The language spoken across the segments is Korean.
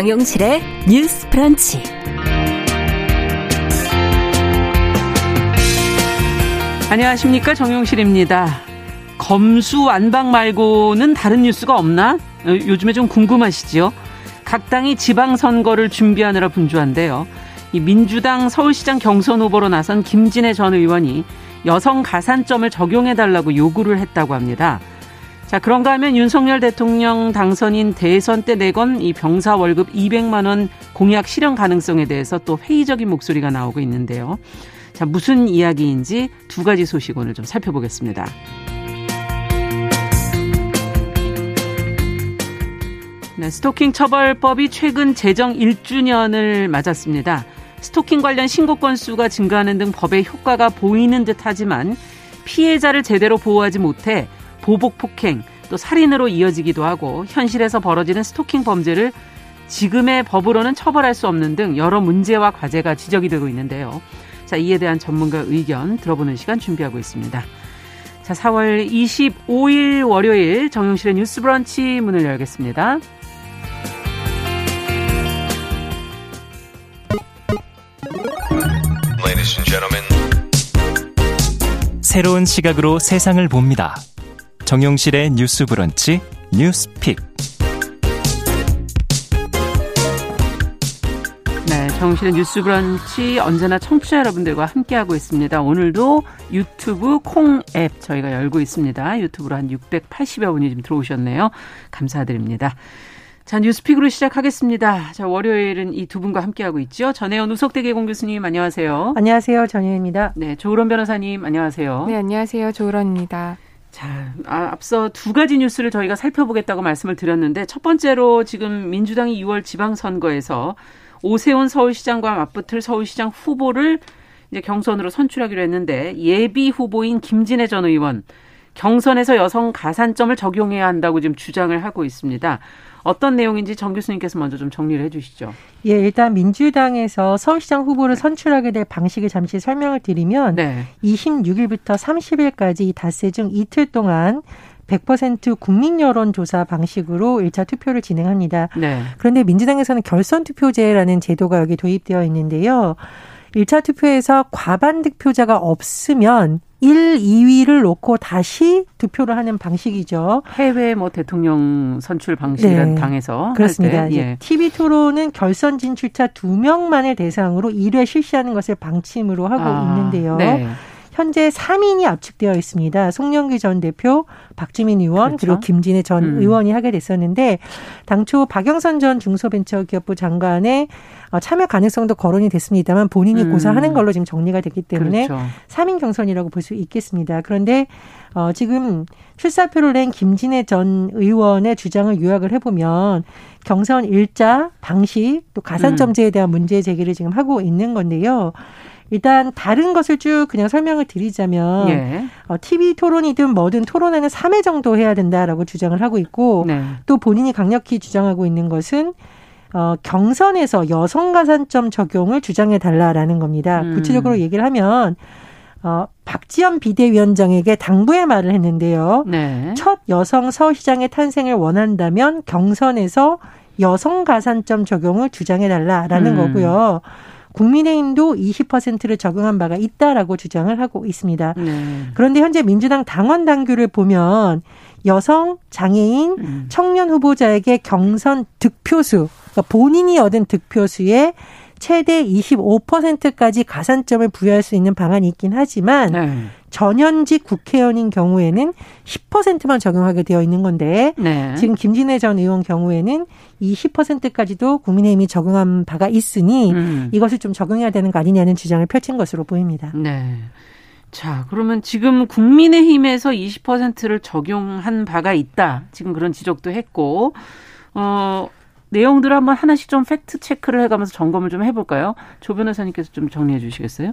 정용실의 뉴스 프런치. 안녕하십니까 정용실입니다. 검수 완박 말고는 다른 뉴스가 없나? 어, 요즘에 좀 궁금하시죠? 각 당이 지방선거를 준비하느라 분주한데요. 이 민주당 서울시장 경선 후보로 나선 김진애 전 의원이 여성 가산점을 적용해달라고 요구를 했다고 합니다. 자, 그런가 하면 윤석열 대통령 당선인 대선 때 내건 이 병사 월급 200만 원 공약 실현 가능성에 대해서 또 회의적인 목소리가 나오고 있는데요. 자, 무슨 이야기인지 두 가지 소식 오늘 좀 살펴보겠습니다. 네, 스토킹 처벌법이 최근 제정 1주년을 맞았습니다. 스토킹 관련 신고 건수가 증가하는 등 법의 효과가 보이는 듯 하지만 피해자를 제대로 보호하지 못해 보복 폭행 또 살인으로 이어지기도 하고 현실에서 벌어지는 스토킹 범죄를 지금의 법으로는 처벌할 수 없는 등 여러 문제와 과제가 지적이 되고 있는데요. 자, 이에 대한 전문가 의견 들어보는 시간 준비하고 있습니다. 자, 4월 25일 월요일 정용실의 뉴스 브런치 문을 열겠습니다. 새로운 시각으로 세상을 봅니다. 정용실의 뉴스 브런치 뉴스픽. 네, 정용실의 뉴스 브런치 언제나 청취자 여러분들과 함께하고 있습니다. 오늘도 유튜브 콩 앱 저희가 열고 있습니다. 유튜브로 한 680여 분이 지금 들어오셨네요. 감사드립니다. 자, 뉴스픽으로 시작하겠습니다. 자, 월요일은 이 두 분과 함께하고 있죠. 전혜연 우석대 개공 교수님, 안녕하세요. 안녕하세요. 전혜연입니다. 네, 조으론 변호사님, 안녕하세요. 네, 안녕하세요. 조으론입니다. 자, 아, 앞서 두 가지 뉴스를 저희가 살펴보겠다고 말씀을 드렸는데, 첫 번째로 지금 민주당이 6월 지방선거에서 오세훈 서울시장과 맞붙을 서울시장 후보를 이제 경선으로 선출하기로 했는데, 예비 후보인 김진애 전 의원, 경선에서 여성 가산점을 적용해야 한다고 지금 주장을 하고 있습니다. 어떤 내용인지 정 교수님께서 먼저 좀 정리를 해 주시죠. 예, 일단 민주당에서 서울시장 후보를 선출하게 될 방식을 잠시 설명을 드리면 네. 26일부터 30일까지 닷새 중 이틀 동안 100% 국민 여론 조사 방식으로 1차 투표를 진행합니다. 네. 그런데 민주당에서는 결선 투표제라는 제도가 여기 도입되어 있는데요. 1차 투표에서 과반 득표자가 없으면 1, 2위를 놓고 다시 투표를 하는 방식이죠. 해외 뭐 대통령 선출 방식이란 네. 당에서 그렇습니다. 예. TV 토론은 결선 진출자 2명만을 대상으로 1회 실시하는 것을 방침으로 하고 아, 있는데요. 네. 현재 3인이 압축되어 있습니다. 송영기 전 대표, 박지민 의원, 그렇죠? 그리고 김진애 전 음. 의원이 하게 됐었는데 당초 박영선 전 중소벤처기업부 장관의 어, 참여 가능성도 거론이 됐습니다만 본인이 음. 고사하는 걸로 지금 정리가 됐기 때문에 그렇죠. 3인 경선이라고 볼 수 있겠습니다. 그런데 어, 지금 출사표를 낸 김진애 전 의원의 주장을 요약을 해보면 경선 일자, 방식, 또 가산점제에 음. 대한 문제 제기를 지금 하고 있는 건데요. 일단 다른 것을 쭉 그냥 설명을 드리자면 예. 어, TV 토론이든 뭐든 토론회는 3회 정도 해야 된다라고 주장을 하고 있고 네. 또 본인이 강력히 주장하고 있는 것은 어, 경선에서 여성 가산점 적용을 주장해 달라라는 겁니다. 음. 구체적으로 얘기를 하면 어, 박지원 비대위원장에게 당부의 말을 했는데요. 네. 첫 여성 서울시장의 탄생을 원한다면 경선에서 여성 가산점 적용을 주장해 달라라는 음. 거고요. 국민의힘도 20%를 적용한 바가 있다라고 주장을 하고 있습니다. 네. 그런데 현재 민주당 당원 당규를 보면 여성, 장애인, 음. 청년 후보자에게 경선 득표수, 그러니까 본인이 얻은 득표수에 최대 25%까지 가산점을 부여할 수 있는 방안이 있긴 하지만 네. 전현직 국회의원인 경우에는 10%만 적용하게 되어 있는 건데 네. 지금 김진애 전 의원 경우에는 이 10%까지도 국민의힘이 적용한 바가 있으니 음. 이것을 좀 적용해야 되는 거 아니냐는 주장을 펼친 것으로 보입니다. 네. 자, 그러면 지금 국민의힘에서 20%를 적용한 바가 있다. 지금 그런 지적도 했고, 어, 내용들을 한번 하나씩 좀 팩트 체크를 해가면서 점검을 좀 해볼까요? 조 변호사님께서 좀 정리해 주시겠어요?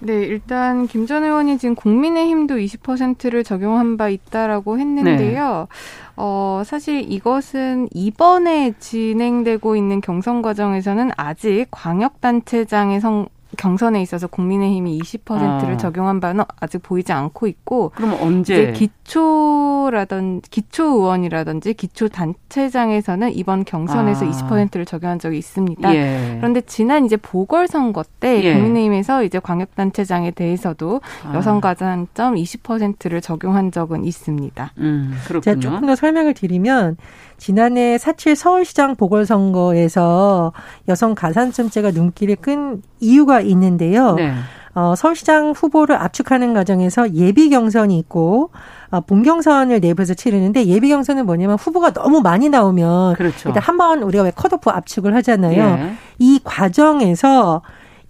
네, 일단 김 전 의원이 지금 국민의힘도 20%를 적용한 바 있다라고 했는데요. 네. 어, 사실 이것은 이번에 진행되고 있는 경선 과정에서는 아직 광역단체장의 성, 경선에 있어서 국민의힘이 20%를 아. 적용한 바는 아직 보이지 않고 있고 그럼 언제 기초라든 기초 의원이라든지 기초 단체장에서는 이번 경선에서 아. 20%를 적용한 적이 있습니다. 예. 그런데 지난 이제 보궐선거 때 예. 국민의힘에서 이제 광역단체장에 대해서도 아. 여성 가산점 20%를 적용한 적은 있습니다. 음, 그렇군요. 제가 조금 더 설명을 드리면 지난해 4.7 서울시장 보궐선거에서 여성 가산점제가 눈길을 끈 이유가 있는데요. 네. 어, 서울시장 후보를 압축하는 과정에서 예비 경선이 있고 어, 본 경선을 내부에서 치르는데 예비 경선은 뭐냐면 후보가 너무 많이 나오면 그렇죠. 일단 한 번 우리가 왜 컷오프 압축을 하잖아요. 예. 이 과정에서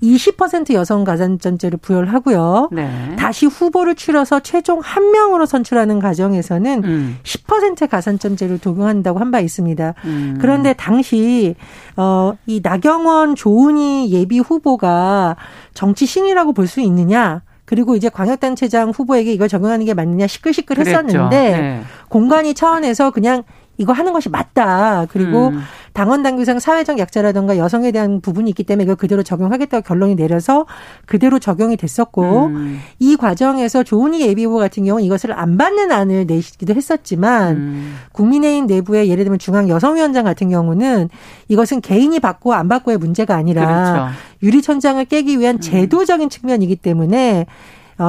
20% 여성 가산점제를 부여를 하고요. 네. 다시 후보를 추려서 최종 한 명으로 선출하는 과정에서는 음. 10% 가산점제를 적용한다고 한 바 있습니다. 음. 그런데 당시 어이 나경원 조은희 예비 후보가 정치 신이라고 볼 수 있느냐? 그리고 이제 광역단체장 후보에게 이걸 적용하는 게 맞느냐 시끌시끌했었는데 네. 공간이 차원에서 그냥 이거 하는 것이 맞다. 그리고 음. 당원 당규상 사회적 약자라든가 여성에 대한 부분이 있기 때문에 이걸 그대로 적용하겠다고 결론이 내려서 그대로 적용이 됐었고 음. 이 과정에서 조은희 예비후보 같은 경우는 이것을 안 받는 안을 내시기도 했었지만 음. 국민의힘 내부에 예를 들면 중앙 여성위원장 같은 경우는 이것은 개인이 받고 안 받고의 문제가 아니라 그렇죠. 유리천장을 깨기 위한 음. 제도적인 측면이기 때문에 어,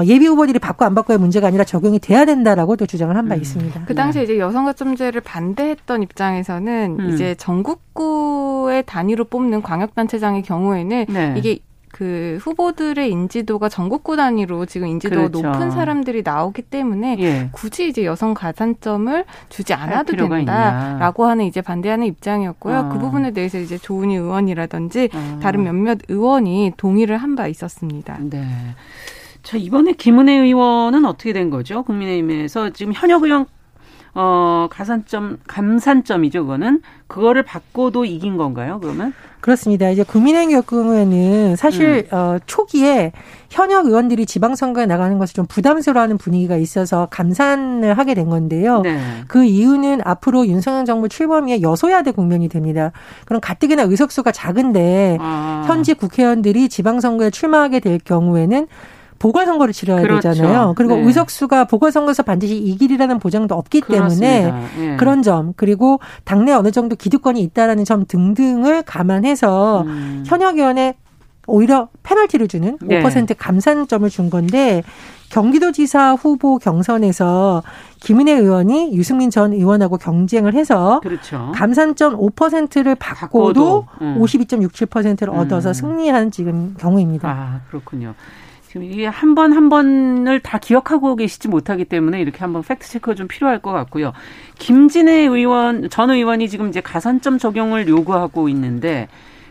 예비 후보들이 받고 안 받고의 문제가 아니라 적용이 돼야 된다라고 또 주장을 한바 음. 있습니다. 그 당시에 이제 여성가점제를 반대했던 입장에서는 음. 이제 전국구의 단위로 뽑는 광역단체장의 경우에는 네. 이게 그 후보들의 인지도가 전국구 단위로 지금 인지도가 그렇죠. 높은 사람들이 나오기 때문에 예. 굳이 이제 여성 가산점을 주지 않아도 된다라고 하는 이제 반대하는 입장이었고요. 아. 그 부분에 대해서 이제 조은희 의원이라든지 아. 다른 몇몇 의원이 동의를 한 바 있었습니다. 네. 자, 이번에 김은혜 의원은 어떻게 된 거죠? 국민의힘에서 지금 현역 의원 어, 가산점, 감산점이죠, 그거는. 그거를 받고도 이긴 건가요, 그러면? 그렇습니다. 이제 국민의힘 경우에는 사실, 음. 어, 초기에 현역 의원들이 지방선거에 나가는 것을 좀 부담스러워하는 분위기가 있어서 감산을 하게 된 건데요. 네. 그 이유는 앞으로 윤석열 정부 출범위에 여소야대 국면이 됩니다. 그럼 가뜩이나 의석수가 작은데, 아. 현지 국회의원들이 지방선거에 출마하게 될 경우에는 보궐선거를 치러야 그렇죠. 되잖아요. 그리고 네. 의석수가 보궐선거에서 반드시 이길이라는 보장도 없기 그렇습니다. 때문에 네. 그런 점 그리고 당내 어느 정도 기득권이 있다라는 점 등등을 감안해서 음. 현역 의원의 오히려 페널티를 주는 네. 5% 감산점을 준 건데 경기도지사 후보 경선에서 김은혜 의원이 유승민 전 의원하고 경쟁을 해서 그렇죠. 감산점 5%를 받고도, 받고도 음. 52.67%를 얻어서 음. 승리한 지금 경우입니다. 아, 그렇군요. 지금 이게 한 번 한 번을 다 기억하고 계시지 못하기 때문에 이렇게 한번 팩트 체크가 좀 필요할 것 같고요. 김진애 의원 전 의원이 지금 이제 가산점 적용을 요구하고 있는데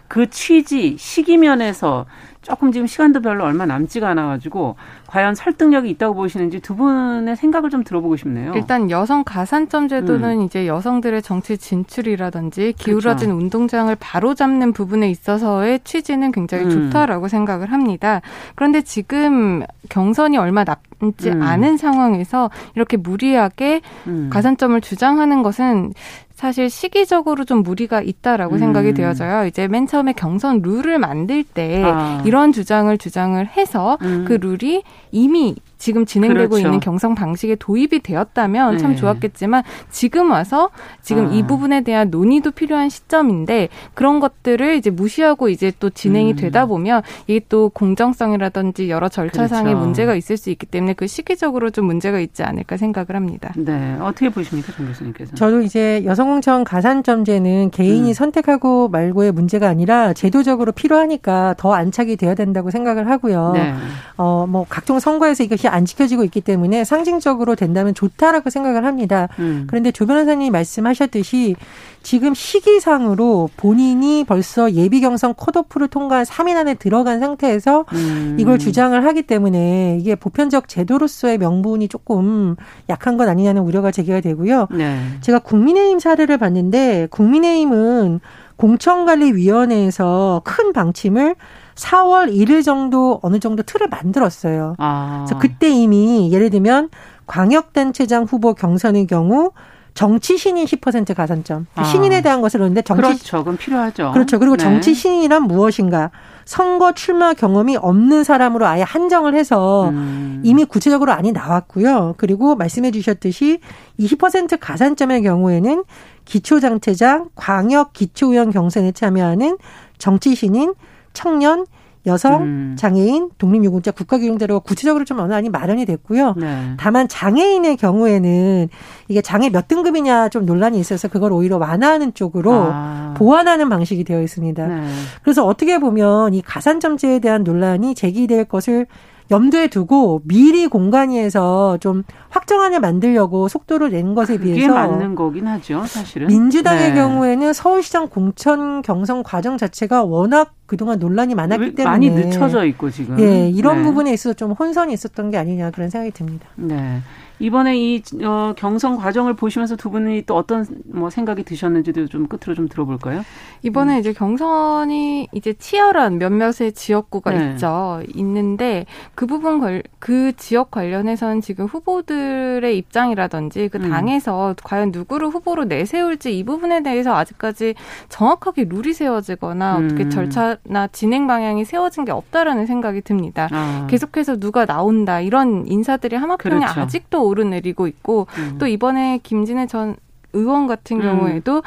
그 취지 시기 면에서 조금 지금 시간도 별로 얼마 남지가 않아가지고 과연 설득력이 있다고 보시는지 두 분의 생각을 좀 들어보고 싶네요. 일단 여성 가산점 제도는 음. 이제 여성들의 정치 진출이라든지 기울어진 그렇죠. 운동장을 바로잡는 부분에 있어서의 취지는 굉장히 음. 좋다라고 생각을 합니다. 그런데 지금 경선이 얼마 남지 음. 않은 상황에서 이렇게 무리하게 음. 가산점을 주장하는 것은 사실 시기적으로 좀 무리가 있다라고 음. 생각이 되어져요. 이제 맨 처음에 경선 룰을 만들 때 아. 이런 주장을 주장을 해서 음. 그 룰이 이미 지금 진행되고 그렇죠. 있는 경선 방식에 도입이 되었다면 네. 참 좋았겠지만 지금 와서 지금 아. 이 부분에 대한 논의도 필요한 시점인데 그런 것들을 이제 무시하고 이제 또 진행이 음. 되다 보면 이게 또 공정성이라든지 여러 절차상의 그렇죠. 문제가 있을 수 있기 때문에 그 시기적으로 좀 문제가 있지 않을까 생각을 합니다. 네. 어떻게 보십니까, 정 교수님께서? 저도 이제 여성공천 가산점제는 개인이 음. 선택하고 말고의 문제가 아니라 제도적으로 필요하니까 더 안착이 돼야 된다고 생각을 하고요. 네. 어, 뭐 각종 선거에서 이것이 안 지켜지고 있기 때문에 상징적으로 된다면 좋다라고 생각을 합니다. 음. 그런데 조 변호사님이 말씀하셨듯이 지금 시기상으로 본인이 벌써 예비 경선 컷오프를 통과한 3인 안에 들어간 상태에서 음. 이걸 주장을 하기 때문에 이게 보편적 제도로서의 명분이 조금 약한 건 아니냐는 우려가 제기가 되고요. 네. 제가 국민의힘 사례를 봤는데 국민의힘은 공천관리위원회에서 큰 방침을 4월 1일 정도 어느 정도 틀을 만들었어요. 아. 그래서 그때 이미 예를 들면 광역단체장 후보 경선의 경우 정치 신인 10% 가산점. 아. 신인에 대한 것을 그런데 정치 그렇죠. 그럼 필요하죠. 그렇죠. 그리고 네. 정치 신인이란 무엇인가? 선거 출마 경험이 없는 사람으로 아예 한정을 해서 음. 이미 구체적으로 안이 나왔고요. 그리고 말씀해 주셨듯이 20% 가산점의 경우에는 기초장체장, 광역 기초의원 경선에 참여하는 정치 신인, 청년, 여성, 음. 장애인, 독립유공자, 국가기용자로 구체적으로 좀 어느 한이 마련이 됐고요. 네. 다만 장애인의 경우에는 이게 장애 몇 등급이냐 좀 논란이 있어서 그걸 오히려 완화하는 쪽으로 아. 보완하는 방식이 되어 있습니다. 네. 그래서 어떻게 보면 이 가산점제에 대한 논란이 제기될 것을 염두에 두고 미리 공간위에서 좀 확정안을 만들려고 속도를 낸 것에 비해서 맞는 거긴 하죠, 사실은. 민주당의 네. 경우에는 서울시장 공천 경선 과정 자체가 워낙 그동안 논란이 많았기 때문에 많이 늦춰져 있고 지금. 예, 이런 네. 부분에 있어서 좀 혼선이 있었던 게 아니냐 그런 생각이 듭니다. 네. 이번에 이 어, 경선 과정을 보시면서 두 분이 또 어떤 뭐 생각이 드셨는지도 좀 끝으로 좀 들어볼까요? 이번에 음. 이제 경선이 이제 치열한 몇몇의 지역구가 네. 있죠. 있는데 그 부분 걸, 그 지역 관련해서는 지금 후보들의 입장이라든지 그 음. 당에서 과연 누구를 후보로 내세울지 이 부분에 대해서 아직까지 정확하게 룰이 세워지거나 음. 어떻게 절차나 진행 방향이 세워진 게 없다라는 생각이 듭니다. 아. 계속해서 누가 나온다 이런 인사들이 하마평에 그렇죠. 아직도 오르내리고 있고 음. 또 이번에 김진애 전 의원 같은 음. 경우에도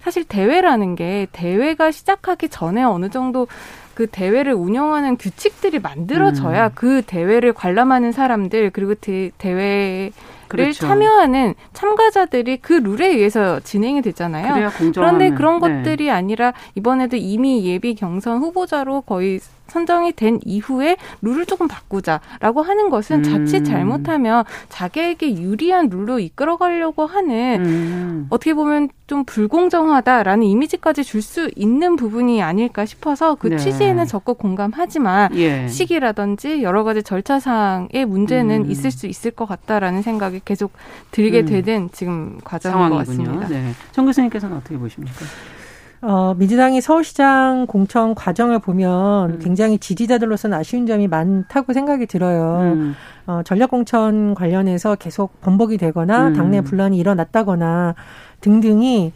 사실 대회라는 게 대회가 시작하기 전에 어느 정도 그 대회를 운영하는 규칙들이 만들어져야 음. 그 대회를 관람하는 사람들 그리고 대, 대회 그렇죠. 참여하는 참가자들이 그 룰에 의해서 진행이 되잖아요. 그런데 그런 네. 것들이 아니라 이번에도 이미 예비 경선 후보자로 거의 선정이 된 이후에 룰을 조금 바꾸자라고 하는 것은 음. 자칫 잘못하면 자기에게 유리한 룰로 이끌어가려고 하는 음. 어떻게 보면 좀 불공정하다라는 이미지까지 줄 수 있는 부분이 아닐까 싶어서 그 네. 취지에는 적극 공감하지만 예. 시기라든지 여러 가지 절차상의 문제는 음. 있을 수 있을 것 같다라는 생각이 계속 들게 음. 되는 지금 과정인 상황이군요. 것 같습니다. 네. 정 교수님께서는 어떻게 보십니까? 어, 민주당이 서울시장 공천 과정을 보면 음. 굉장히 지지자들로서는 아쉬운 점이 많다고 생각이 들어요. 음. 어, 전략공천 관련해서 계속 번복이 되거나 음. 당내 분란이 일어났다거나 등등이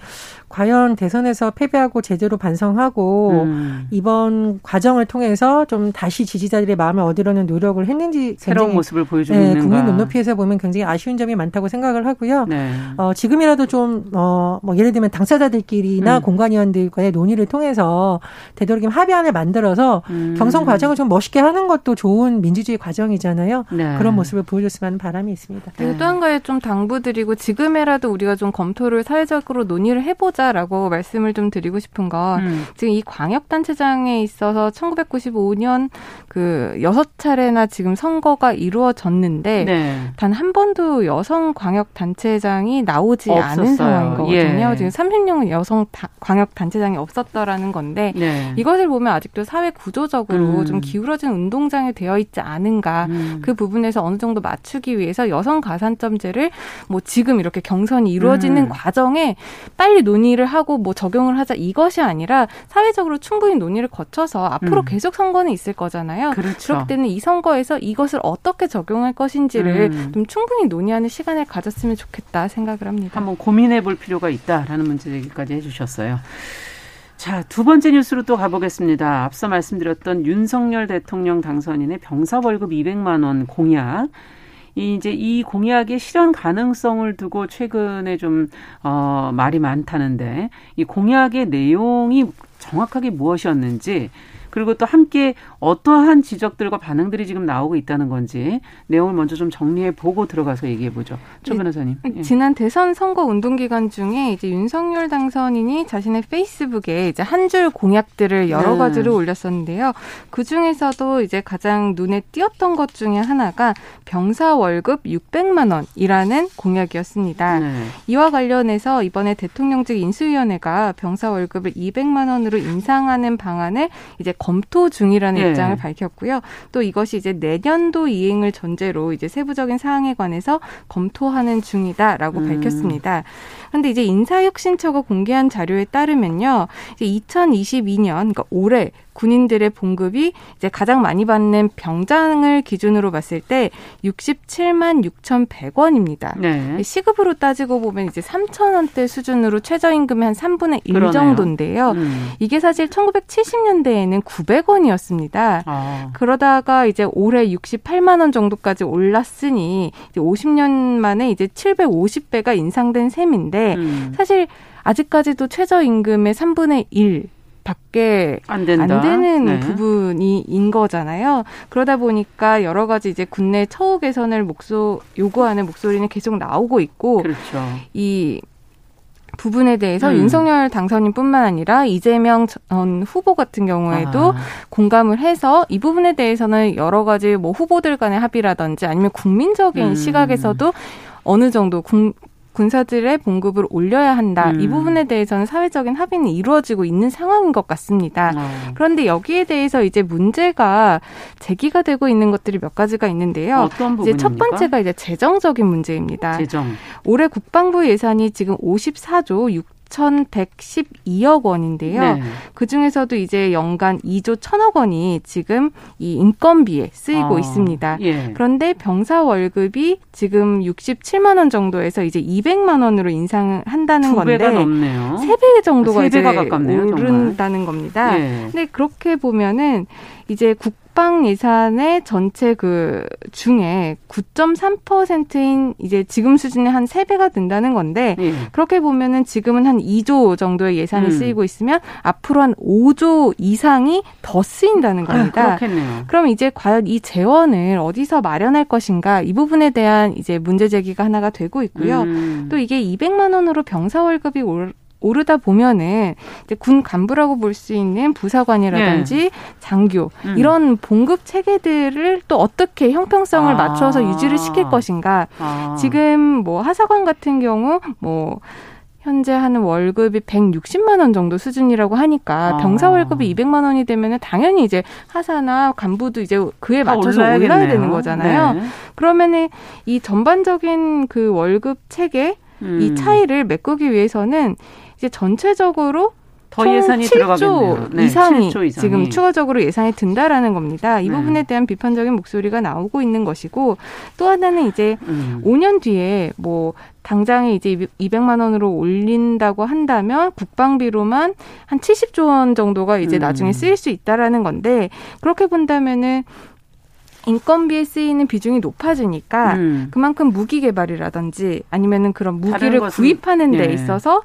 과연 대선에서 패배하고 제대로 반성하고 음. 이번 과정을 통해서 좀 다시 지지자들의 마음을 얻으려는 노력을 했는지 새로운 모습을 보여주고 네, 있는가. 국민 눈높이에서 보면 굉장히 아쉬운 점이 많다고 생각을 하고요. 네. 어, 지금이라도 좀 어, 뭐 예를 들면 당사자들끼리나 음. 공관위원들과의 논의를 통해서 되도록이면 합의안을 만들어서 음. 경선 과정을 좀 멋있게 하는 것도 좋은 민주주의 과정이잖아요. 네. 그런 모습을 보여줬으면 하는 바람이 있습니다. 그리고 또 한 가지 좀 당부드리고 지금이라도 우리가 좀 검토를 사회적으로 논의를 해보자. 하자라고 말씀을 좀 드리고 싶은 건 음. 지금 이 광역단체장에 있어서 1995년 그 여섯 차례나 지금 선거가 이루어졌는데 네. 단한 번도 여성 광역단체장이 나오지 없었어요. 않은 상황인 거거든요. 예. 지금 30년은 여성 광역단체장이 없었다라는 건데 네. 이것을 보면 아직도 사회 구조적으로 음. 좀 기울어진 운동장이 되어 있지 않은가 음. 그 부분에서 어느 정도 맞추기 위해서 여성 가산점제를 뭐 지금 이렇게 경선이 이루어지는 음. 과정에 빨리 논의 논의를 하고 뭐 적용을 하자 이것이 아니라 사회적으로 충분히 논의를 거쳐서 앞으로 음. 계속 선거는 있을 거잖아요. 그렇죠. 그렇기 때문에 이 선거에서 이것을 어떻게 적용할 것인지를 음. 좀 충분히 논의하는 시간을 가졌으면 좋겠다 생각을 합니다. 한번 고민해 볼 필요가 있다라는 문제 제기까지 해주셨어요. 자, 두 번째 뉴스로 또 가보겠습니다. 앞서 말씀드렸던 윤석열 대통령 당선인의 병사 월급 200만 원 공약. 이 이제 이 공약의 실현 가능성을 두고 최근에 좀 어, 말이 많다는데 이 공약의 내용이 정확하게 무엇이었는지 그리고 또 함께 어떠한 지적들과 반응들이 지금 나오고 있다는 건지 내용을 먼저 좀 정리해 보고 들어가서 얘기해 보죠. 조 네. 변호사님. 예. 지난 대선 선거 운동 기간 중에 이제 윤석열 당선인이 자신의 페이스북에 이제 한 줄 공약들을 여러 네. 가지를 올렸었는데요. 그 중에서도 이제 가장 눈에 띄었던 것 중에 하나가 병사 월급 600만 원이라는 공약이었습니다. 네. 이와 관련해서 이번에 대통령직 인수위원회가 병사 월급을 200만 원으로 인상하는 방안을 이제 검토 중이라는 예. 입장을 밝혔고요. 또 이것이 이제 내년도 이행을 전제로 이제 세부적인 사항에 관해서 검토하는 중이다라고 음. 밝혔습니다. 그런데 이제 인사혁신처가 공개한 자료에 따르면요. 이제 2022년 그러니까 올해 군인들의 봉급이 이제 가장 많이 받는 병장을 기준으로 봤을 때 67만 6,100원입니다. 네. 시급으로 따지고 보면 이제 3천 원대 수준으로 최저임금의 한 3분의 1 그러네요. 정도인데요. 음. 이게 사실 1970년대에는 900원이었습니다. 아. 그러다가 이제 올해 68만 원 정도까지 올랐으니 이제 50년 만에 이제 750배가 인상된 셈인데 음. 사실 아직까지도 최저임금의 3분의 1 밖에 안, 안 되는 네. 부분이인 거잖아요. 그러다 보니까 여러 가지 이제 국내 처우 개선을 목소 요구하는 목소리는 계속 나오고 있고 그렇죠. 이 부분에 대해서 음. 윤석열 당선인뿐만 아니라 이재명 전 후보 같은 경우에도 아. 공감을 해서 이 부분에 대해서는 여러 가지 뭐 후보들 간의 합의라든지 아니면 국민적인 음. 시각에서도 어느 정도 국, 군사들의 봉급을 올려야 한다. 음. 이 부분에 대해서는 사회적인 합의는 이루어지고 있는 상황인 것 같습니다. 어. 그런데 여기에 대해서 이제 문제가 제기가 되고 있는 것들이 몇 가지가 있는데요. 어떤 부분입니까? 이제 첫 번째가 이제 재정적인 문제입니다. 재정. 올해 국방부 예산이 지금 54조 6 4,112억 원인데요. 네. 그 중에서도 이제 연간 2조 1천억 원이 지금 이 인건비에 쓰이고 아, 있습니다. 예. 그런데 병사 월급이 지금 67만 원 정도에서 이제 200만 원으로 인상을 한다는 건데 2배가 넘네요. 3배 정도가 3배가 이제 가깝네요, 오른다는 겁니다. 예. 근데 그렇게 보면은 이제 국 국방 예산의 전체 그 중에 9.3%인 이제 지금 수준의 한 3배가 된다는 건데 예. 그렇게 보면은 지금은 한 2조 정도의 예산이 음. 쓰이고 있으면 앞으로 한 5조 이상이 더 쓰인다는 겁니다. 아, 그렇겠네요. 그럼 이제 과연 이 재원을 어디서 마련할 것인가 이 부분에 대한 이제 문제 제기가 하나가 되고 있고요. 음. 또 이게 200만 원으로 병사 월급이 올 오르다 보면은 이제 군 간부라고 볼 수 있는 부사관이라든지 네. 장교 음. 이런 봉급 체계들을 또 어떻게 형평성을 아. 맞춰서 유지를 시킬 것인가. 아. 지금 뭐 하사관 같은 경우 뭐 현재 하는 월급이 160만 원 정도 수준이라고 하니까 아. 병사 월급이 200만 원이 되면은 당연히 이제 하사나 간부도 이제 그에 맞춰서 올라야겠네요. 올라야 되는 거잖아요. 네. 그러면은 이 전반적인 그 월급 체계 음. 이 차이를 메꾸기 위해서는 이제 전체적으로 더 예산이 7조 네, 이상이, 7조 이상이, 지금 추가적으로 예산이 든다라는 겁니다. 이 네. 부분에 대한 비판적인 목소리가 나오고 있는 것이고 또 하나는 이제 음. 5년 뒤에 뭐 당장에 이제 200만 원으로 올린다고 한다면 국방비로만 한 70조 원 정도가 이제 음. 나중에 쓰일 수 있다라는 건데 그렇게 본다면은 인건비에 쓰이는 비중이 높아지니까 음. 그만큼 무기 개발이라든지 아니면은 그런 무기를 구입하는 데 예. 있어서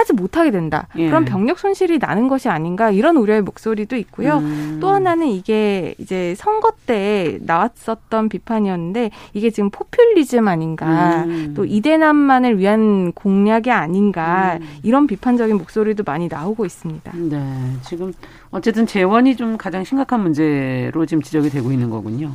하지 못하게 된다. 예. 그럼 병력 손실이 나는 것이 아닌가 이런 우려의 목소리도 있고요. 음. 또 하나는 이게 이제 선거 때 나왔었던 비판이었는데 이게 지금 포퓰리즘 아닌가 음. 또 이대남만을 위한 공약이 아닌가 음. 이런 비판적인 목소리도 많이 나오고 있습니다. 네, 지금 어쨌든 재원이 좀 가장 심각한 문제로 지금 지적이 되고 있는 거군요.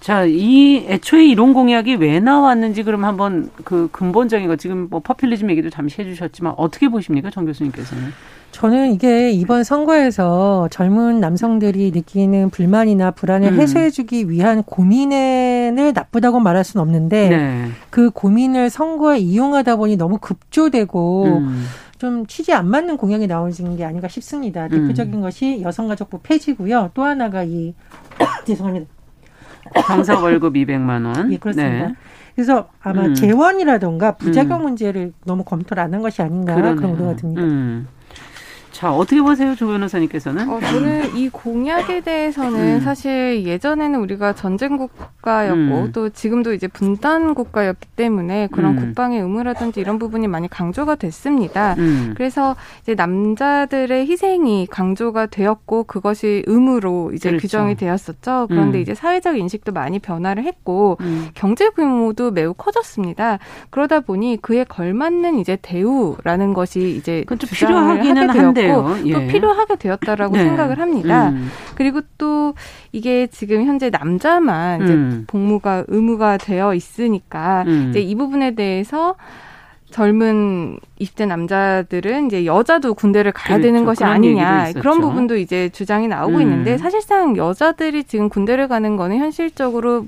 자, 이 애초에 이런 공약이 왜 나왔는지 그럼 한번 그 근본적인 거 지금 뭐 퍼퓰리즘 얘기도 잠시 해주셨지만 어떻게 보십니까, 정 교수님께서는? 저는 이게 이번 선거에서 젊은 남성들이 느끼는 불만이나 불안을 음. 해소해주기 위한 고민을 나쁘다고 말할 수는 없는데 네. 그 고민을 선거에 이용하다 보니 너무 급조되고 음. 좀 취지 안 맞는 공약이 나오는 게 아닌가 싶습니다. 대표적인 음. 것이 여성가족부 폐지고요. 또 하나가 이 죄송합니다. 강사 월급 200만 원. 예, 그렇습니다. 네. 그래서 아마 음. 재원이라던가 부작용 음. 문제를 너무 검토를 안 한 것이 아닌가 그러네요. 그런 우려가 듭니다. 음. 자, 어떻게 보세요, 조 변호사님께서는? 어, 저는 이 공약에 대해서는 음. 사실 예전에는 우리가 전쟁 국가였고 음. 또 지금도 이제 분단 국가였기 때문에 그런 음. 국방의 의무라든지 이런 부분이 많이 강조가 됐습니다. 음. 그래서 이제 남자들의 희생이 강조가 되었고 그것이 의무로 이제 그렇죠. 규정이 되었었죠. 그런데 음. 이제 사회적 인식도 많이 변화를 했고 음. 경제 규모도 매우 커졌습니다. 그러다 보니 그에 걸맞는 이제 대우라는 것이 이제 필요하기는 한데 또 예. 필요하게 되었다라고 네. 생각을 합니다. 음. 그리고 또 이게 지금 현재 남자만 이제 음. 복무가 의무가 되어 있으니까 음. 이제 이 부분에 대해서 젊은 20대 남자들은 이제 여자도 군대를 가야 그렇죠. 되는 것이 아니냐 그런 부분도 이제 주장이 나오고 음. 있는데 사실상 여자들이 지금 군대를 가는 거는 현실적으로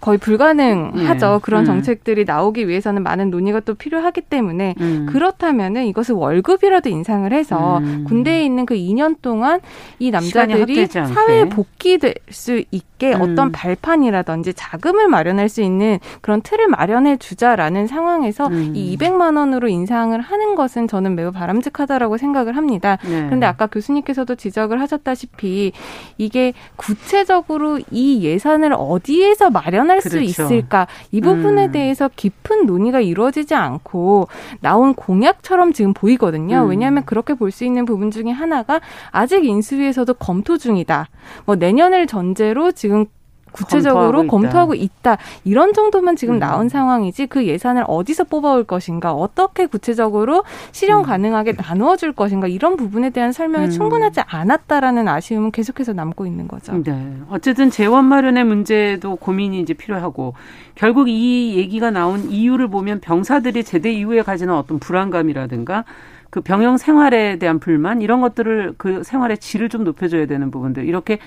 거의 불가능하죠. 네. 그런 음. 정책들이 나오기 위해서는 많은 논의가 또 필요하기 때문에 음. 그렇다면은 이것을 월급이라도 인상을 해서 음. 군대에 있는 그 2년 동안 이 남자들이 사회에 복귀될 수 있게 음. 어떤 발판이라든지 자금을 마련할 수 있는 그런 틀을 마련해 주자라는 상황에서 음. 이 200만 원으로 인상을 하는 것은 저는 매우 바람직하다라고 생각을 합니다. 네. 그런데 아까 교수님께서도 지적을 하셨다시피 이게 구체적으로 이 예산을 어디에서 마련 마련할 그렇죠. 수 있을까 이 부분에 음. 대해서 깊은 논의가 이루어지지 않고 나온 공약처럼 지금 보이거든요. 음. 왜냐하면 그렇게 볼 수 있는 부분 중에 하나가 아직 인수위에서도 검토 중이다. 뭐 내년을 전제로 지금 구체적으로 검토하고, 있다. 있다. 이런 정도만 지금 음. 나온 상황이지 그 예산을 어디서 뽑아올 것인가 어떻게 구체적으로 실현 음. 가능하게 나누어 줄 것인가 이런 부분에 대한 설명이 음. 충분하지 않았다라는 아쉬움은 계속해서 남고 있는 거죠. 네. 어쨌든 재원 마련의 문제도 고민이 이제 필요하고 결국 이 얘기가 나온 이유를 보면 병사들이 제대 이후에 가지는 어떤 불안감이라든가 그 병영 생활에 대한 불만 이런 것들을 그 생활의 질을 좀 높여줘야 되는 부분들 이렇게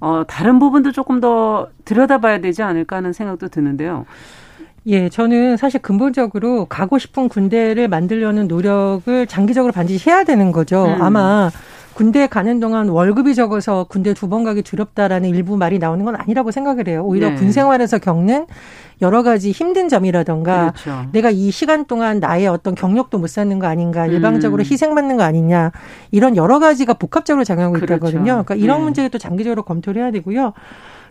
어, 다른 부분도 조금 더 들여다봐야 되지 않을까 하는 생각도 드는데요. 예, 저는 사실 근본적으로 가고 싶은 군대를 만들려는 노력을 장기적으로 반드시 해야 되는 거죠. 음. 아마 군대 가는 동안 월급이 적어서 군대 두 번 가기 두렵다라는 일부 말이 나오는 건 아니라고 생각을 해요. 오히려 네. 군 생활에서 겪는 여러 가지 힘든 점이라던가 그렇죠. 내가 이 시간 동안 나의 어떤 경력도 못 쌓는 거 아닌가 음. 일방적으로 희생받는 거 아니냐 이런 여러 가지가 복합적으로 작용하고 그렇죠. 있다거든요. 그러니까 이런 네. 문제도 장기적으로 검토를 해야 되고요.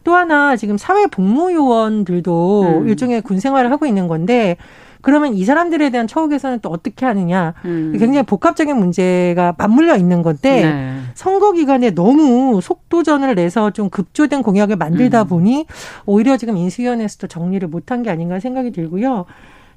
또 하나 지금 사회복무요원들도 음. 일종의 군 생활을 하고 있는 건데 그러면 이 사람들에 대한 처우 개선은 또 어떻게 하느냐. 음. 굉장히 복합적인 문제가 맞물려 있는 건데 네. 선거 기간에 너무 속도전을 내서 좀 급조된 공약을 만들다 음. 보니 오히려 지금 인수위원회에서도 정리를 못한 게 아닌가 생각이 들고요.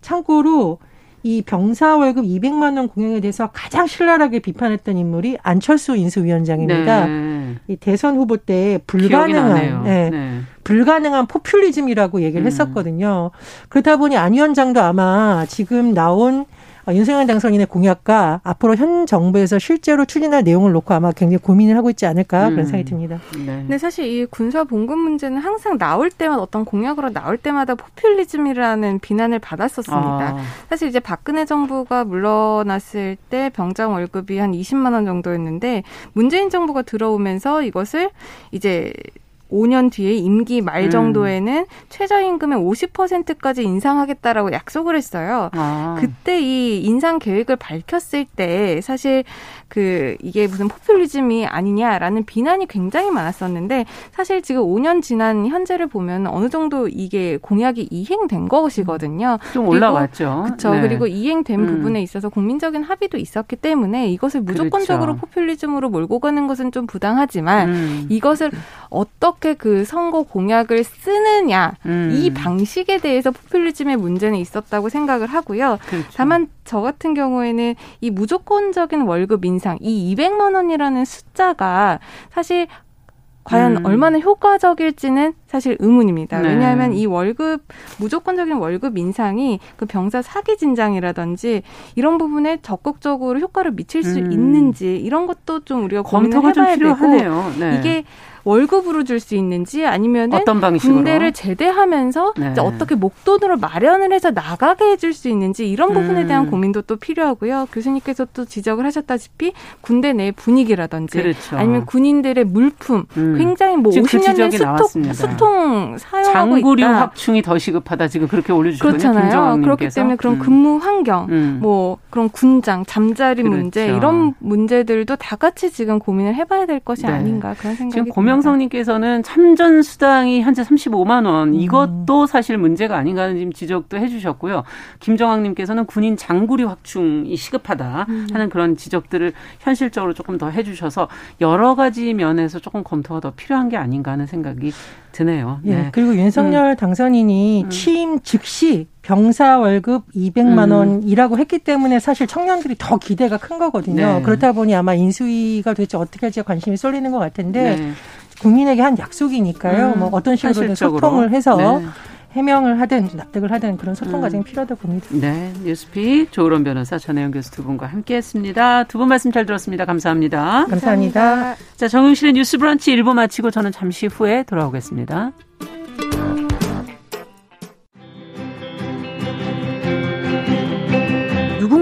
참고로 이 병사 월급 200만 원 공약에 대해서 가장 신랄하게 비판했던 인물이 안철수 인수위원장입니다. 네. 이 대선 후보 때 불가능한 네. 네. 불가능한 포퓰리즘이라고 얘기를 음. 했었거든요. 그렇다 보니 안 위원장도 아마 지금 나온 어, 윤석열 당선인의 공약과 앞으로 현 정부에서 실제로 추진할 내용을 놓고 아마 굉장히 고민을 하고 있지 않을까 그런 음. 생각이 듭니다. 네. 근데 사실 이 군사 봉급 문제는 항상 나올 때마다 어떤 공약으로 나올 때마다 포퓰리즘이라는 비난을 받았었습니다. 아. 사실 이제 박근혜 정부가 물러났을 때 병장 월급이 한 20만 원 정도였는데 문재인 정부가 들어오면서 이것을 이제 5년 뒤에 임기 말 음. 정도에는 음. 최저임금의 50%까지 인상하겠다라고 약속을 했어요. 아. 그때 이 인상 계획을 밝혔을 때 사실 그 이게 무슨 포퓰리즘이 아니냐라는 비난이 굉장히 많았었는데 사실 지금 5년 지난 현재를 보면 어느 정도 이게 공약이 이행된 것이거든요. 좀 올라갔죠. 그렇죠. 네. 그리고 이행된 음. 부분에 있어서 국민적인 합의도 있었기 때문에 이것을 무조건적으로 그렇죠. 포퓰리즘으로 몰고 가는 것은 좀 부당하지만 음. 이것을 어떻게 그 선거 공약을 쓰느냐 음. 이 방식에 대해서 포퓰리즘의 문제는 있었다고 생각을 하고요. 그렇죠. 다만 저 같은 경우에는 이 무조건적인 월급 인상, 이 200만 원이라는 숫자가 사실 과연 음. 얼마나 효과적일지는 사실 의문입니다. 네. 왜냐하면 이 월급 무조건적인 월급 인상이 그 병사 사기 진장이라든지 이런 부분에 적극적으로 효과를 미칠 수 음. 있는지 이런 것도 좀 우리가 고민을 해봐야 되고 네. 이게 월급으로 줄 수 있는지 아니면 어떤 방식으로? 군대를 제대하면서 네. 어떻게 목돈으로 마련을 해서 나가게 해줄 수 있는지 이런 부분에 음. 대한 고민도 또 필요하고요. 교수님께서 또 지적을 하셨다시피 군대 내 분위기라든지 그렇죠. 아니면 군인들의 물품 음. 굉장히 뭐 50년 된 수통, 수통 사용하고 장구류 있다. 확충이 더 시급하다 지금 그렇게 올려주셨거든요. 그렇잖아요. 그렇기 때문에 그런 음. 근무 환경, 음. 뭐 그런 군장, 잠자리 그렇죠. 문제 이런 문제들도 다 같이 지금 고민을 해봐야 될 것이 네. 아닌가 그런 생각이 지금. 고명성님께서는 참전 수당이 현재 35만 원 음. 이것도 사실 문제가 아닌가 하는 지금 지적도 해주셨고요. 김정학님께서는 군인 장구리 확충이 시급하다 음. 하는 그런 지적들을 현실적으로 조금 더 해주셔서 여러 가지 면에서 조금 검토가 더 필요한 게 아닌가 하는 생각이 드네요. 예. 네. 그리고 윤석열 음. 당선인이 음. 취임 즉시 병사 월급 200만 음. 원이라고 했기 때문에 사실 청년들이 더 기대가 큰 거거든요. 네. 그렇다 보니 아마 인수위가 도대체 어떻게 할지 관심이 쏠리는 것 같은데 네. 국민에게 한 약속이니까요. 음, 뭐 어떤 식으로든 소통을 해서 네. 해명을 하든 납득을 하든 그런 소통 음. 과정이 필요하다고 봅니다. 네, 뉴스픽 조으론 변호사 전혜영 교수 두 분과 함께했습니다. 두 분 말씀 잘 들었습니다. 감사합니다. 감사합니다. 감사합니다. 자, 정용실의 뉴스브런치 1부 마치고 저는 잠시 후에 돌아오겠습니다.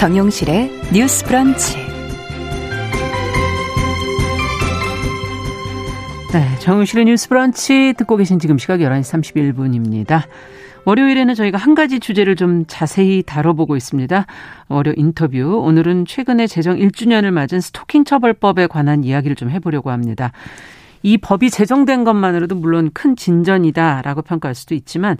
정용실의 뉴스 브런치. 네, 정용실의 뉴스 브런치 듣고 계신 지금 시각 11시 31분입니다. 월요일에는 저희가 한 가지 주제를 좀 자세히 다뤄보고 있습니다. 월요 인터뷰. 오늘은 최근에 제정 1주년을 맞은 스토킹 처벌법에 관한 이야기를 좀 해보려고 합니다. 이 법이 제정된 것만으로도 물론 큰 진전이다라고 평가할 수도 있지만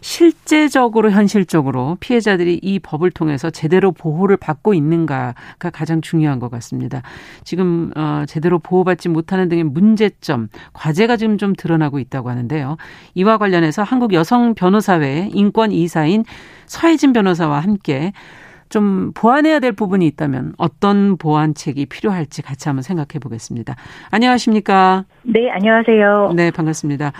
실제적으로 현실적으로 피해자들이 이 법을 통해서 제대로 보호를 받고 있는가가 가장 중요한 것 같습니다. 지금 어 제대로 보호받지 못하는 등의 문제점, 과제가 지금 좀 드러나고 있다고 하는데요. 이와 관련해서 한국 여성 변호사회 인권 이사인 서혜진 변호사와 함께 좀 보완해야 될 부분이 있다면 어떤 보완책이 필요할지 같이 한번 생각해 보겠습니다. 안녕하십니까? 네, 안녕하세요. 네, 반갑습니다.